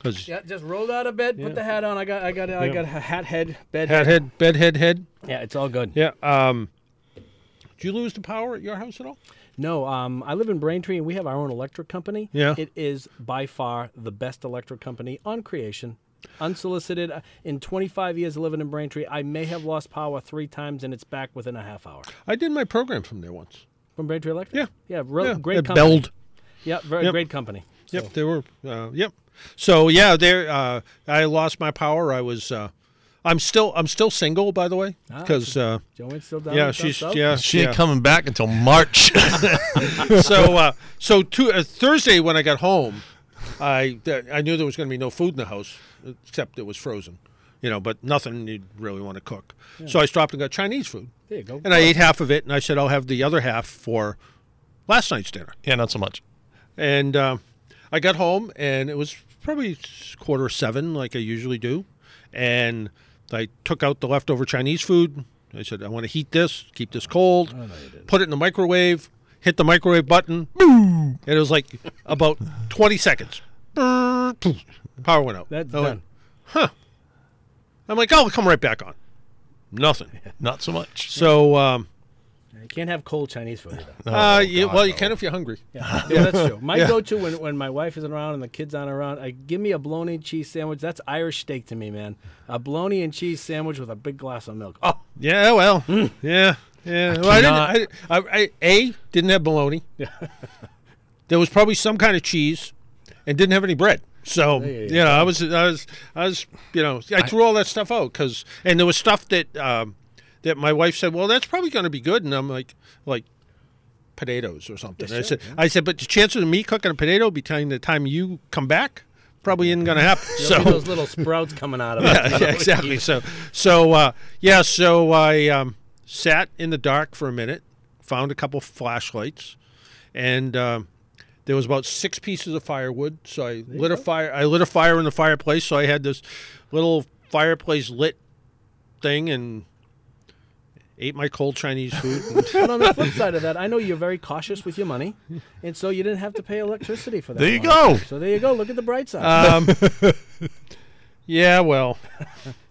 Speaker 1: Cuz
Speaker 9: Yeah, just rolled out of bed, put the hat on. I got, I got, I
Speaker 1: Yeah.
Speaker 9: got a hat head, bed
Speaker 1: hat head, bed head head.
Speaker 9: Yeah, it's all good.
Speaker 1: Yeah. Um did you lose the power at your house at all?
Speaker 9: No, um, I live in Braintree and we have our own electric company.
Speaker 1: Yeah.
Speaker 9: It is by far the best electric company on creation. Unsolicited. Uh, In 25 years of living in Braintree, I may have lost power three times and it's back within a half hour.
Speaker 1: I did my program from there once.
Speaker 9: From Braintree Electric?
Speaker 1: Yeah.
Speaker 9: Yeah, real,
Speaker 1: Yeah,
Speaker 9: great
Speaker 1: at
Speaker 9: company.
Speaker 1: Beld.
Speaker 9: Yeah, very
Speaker 1: Yep.
Speaker 9: great company.
Speaker 1: Yep, they were. Uh, yep. So yeah, there. Uh, I lost my power. I was. Uh, I'm still. I'm still single, by the way,
Speaker 9: Ah,
Speaker 1: because. Uh,
Speaker 9: Joanne's still down
Speaker 1: yeah, she's.
Speaker 9: south?
Speaker 1: Yeah,
Speaker 2: She ain't
Speaker 1: yeah.
Speaker 2: coming back until March.
Speaker 1: so uh, so to, uh, Thursday when I got home, I th- I knew there was going to be no food in the house except it was frozen, you know, but nothing you'd really want to cook. So I stopped and got Chinese food,
Speaker 9: There you go.
Speaker 1: and I ate half of it, and I said I'll have the other half for last night's dinner.
Speaker 2: yeah, not so much.
Speaker 1: And uh, I got home, and it was probably quarter seven, like I usually do. And I took out the leftover Chinese food. I said, I want to heat this, keep this cold, put it in the microwave, hit the microwave button, and it was like about 20 seconds. Power went out.
Speaker 9: That's
Speaker 1: I went,
Speaker 9: done.
Speaker 1: I'm like, oh, it'll come right back on. Nothing.
Speaker 2: Not so much.
Speaker 1: So, um,
Speaker 9: You can't have cold Chinese food either.
Speaker 1: uh, you,
Speaker 2: God,
Speaker 1: well, you
Speaker 2: no.
Speaker 1: can if you're hungry.
Speaker 9: Yeah, yeah, that's true. My
Speaker 1: Yeah.
Speaker 9: go-to when, when my wife isn't around and the kids aren't around, I give me a bologna and cheese sandwich. That's Irish steak to me, man. A bologna and cheese sandwich with a big glass of milk. Oh,
Speaker 1: Yeah, well, yeah, yeah. well, I didn't. I, I, I, A didn't have bologna. there was probably some kind of cheese, and didn't have any bread. So
Speaker 9: you
Speaker 1: you know, I was, I was, I was, you know, I threw all that stuff out because, and there was stuff that um, that my wife said, well, that's probably going to be good, and I'm like, like potatoes or something. I said, I said, but the chances of me cooking a potato between the time you come back probably isn't going to happen. So
Speaker 9: those little sprouts coming out of it.
Speaker 1: yeah, yeah, exactly. So, so uh, yeah, so I um, sat in the dark for a minute, found a couple flashlights, and um there was about six pieces of firewood. So I lit a fire. I lit a fire in the fireplace. So I had this little fireplace lit thing and ate my cold Chinese food.
Speaker 9: But on the flip side of that, I know you're very cautious with your money, and so you didn't have to pay electricity for that.
Speaker 2: There you
Speaker 9: long.
Speaker 2: go.
Speaker 9: So there you go. Look at the bright side.
Speaker 1: um, yeah, well,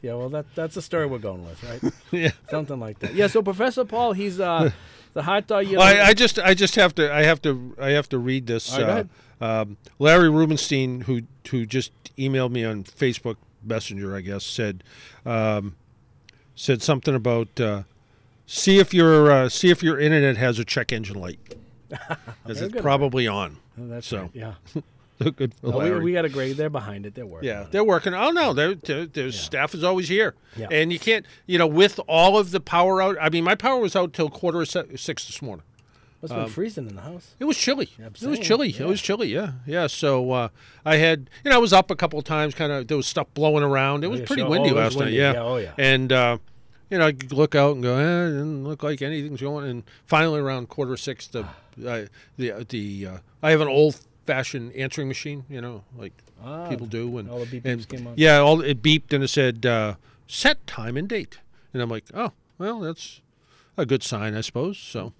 Speaker 9: yeah, well, that that's the story we're going with, right?
Speaker 1: yeah.
Speaker 9: Something like that. Yeah. So Professor Paul, he's uh, the hot dog. You
Speaker 1: Well, I, I just, I just have to, I have to, I have to read this.
Speaker 9: Right, ahead.
Speaker 1: um, Larry Rubenstein, who who just emailed me on Facebook Messenger, I guess, said um, said something about uh, see if your uh, see if your internet has a check engine light. Is it probably on?
Speaker 9: Oh, that's
Speaker 1: so
Speaker 9: right, yeah.
Speaker 1: good for
Speaker 9: No, we,
Speaker 1: Larry.
Speaker 9: we got a grade. They're behind it. They're working.
Speaker 1: Yeah, they're working. Oh no, their their staff is always here,
Speaker 9: Yeah.
Speaker 1: and you can't, you know, with all of the power out. I mean, my power was out till quarter of six this morning.
Speaker 9: Must have been freezing in the house.
Speaker 1: It was chilly.
Speaker 9: I'm
Speaker 1: it was chilly.
Speaker 9: yeah.
Speaker 1: It was chilly. Yeah, yeah. So uh, I had, you know, I was up a couple of times. Kind of, there was stuff blowing around. It was
Speaker 9: yeah,
Speaker 1: pretty windy
Speaker 9: Oh,
Speaker 1: last
Speaker 9: windy.
Speaker 1: night. Yeah.
Speaker 9: Yeah, oh, yeah.
Speaker 1: And uh, you know, I could look out and go, eh, it didn't look like anything's going. And finally, around quarter of six, the uh, the the uh, I have an old fashioned answering machine. You know, like
Speaker 9: Ah,
Speaker 1: people do. And
Speaker 9: all the beep
Speaker 1: and-
Speaker 9: beeps came on.
Speaker 1: Yeah, all it beeped and it said uh, set time and date. And I'm like, oh, well, that's a good sign, I suppose. So.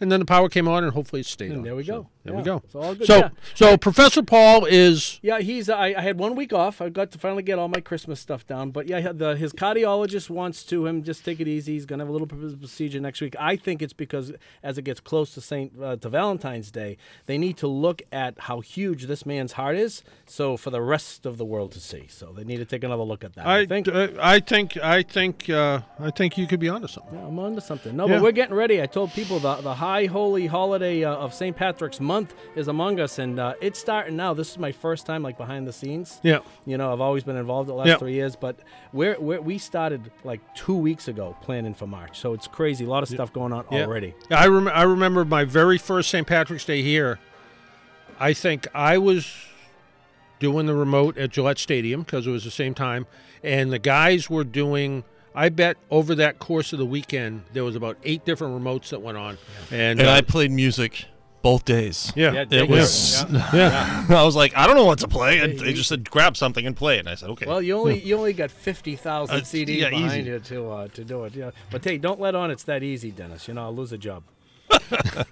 Speaker 1: And then the power came on, and hopefully it stayed
Speaker 9: And
Speaker 1: on.
Speaker 9: there we
Speaker 1: So,
Speaker 9: go.
Speaker 1: there
Speaker 9: Yeah.
Speaker 1: we go.
Speaker 9: So all good.
Speaker 1: So,
Speaker 9: Yeah.
Speaker 1: so Professor Paul is
Speaker 9: Yeah, he's. I, I had one week off. I got to finally get all my Christmas stuff down. But yeah, the, his cardiologist wants to him just take it easy. He's gonna have a little procedure next week. I think it's because as it gets close to Saint uh, to Valentine's Day, they need to look at how huge this man's heart is. So for the rest of the world to see, so they need to take another look at that. I,
Speaker 1: I
Speaker 9: think.
Speaker 1: uh, I think I think uh, I think you could be onto something.
Speaker 9: Yeah, I'm on to something. No, but we're getting ready. I told people the, the high holy holiday uh, of St. Patrick's month is among us, and uh, it's starting now. This is my first time like behind the scenes.
Speaker 1: Yeah.
Speaker 9: You know, I've always been involved the last
Speaker 1: Yeah.
Speaker 9: three years, but we're, we're we started like two weeks ago planning for March, so it's crazy. A lot of stuff going on
Speaker 1: Yeah.
Speaker 9: already.
Speaker 1: Yeah, I rem- I remember my very first St. Patrick's Day here. I think I was doing the remote at Gillette Stadium because it was the same time, and the guys were doing. I bet over that course of the weekend there was about eight different remotes that went on, and,
Speaker 2: And
Speaker 1: uh,
Speaker 2: I played music both days.
Speaker 1: Yeah.
Speaker 9: Yeah,
Speaker 2: It was.
Speaker 1: Yeah.
Speaker 2: I was like, I don't know what to play. And they just said, grab something and play it. And I said, okay.
Speaker 9: Well, you only you only got fifty thousand
Speaker 2: Uh,
Speaker 9: CDs
Speaker 2: yeah,
Speaker 9: behind
Speaker 2: easy.
Speaker 9: you to uh, to do it. Yeah, but hey, don't let on it's that easy, Dennis. You know, I'll lose a job.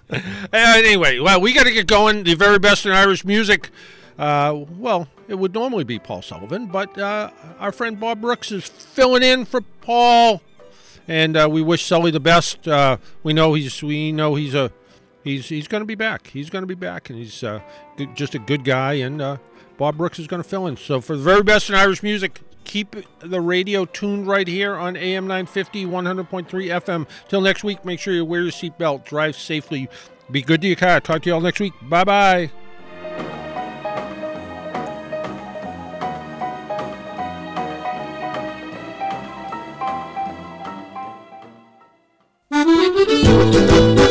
Speaker 1: Anyway, well, we got to get going. The very best in Irish music. Uh, well, it would normally be Paul Sullivan, but uh, our friend Bob Brooks is filling in for Paul, and uh, we wish Sully the best. Uh, we know he's we know he's a he's he's going to be back. He's going to be back, and he's uh, just a good guy. And uh, Bob Brooks is going to fill in. So for the very best in Irish music. Keep the radio tuned right here on AM 950, 100.3 FM. Till next week, make sure you wear your seatbelt, drive safely, be good to your car. Talk to you all next week. Bye bye.
Speaker 10: Música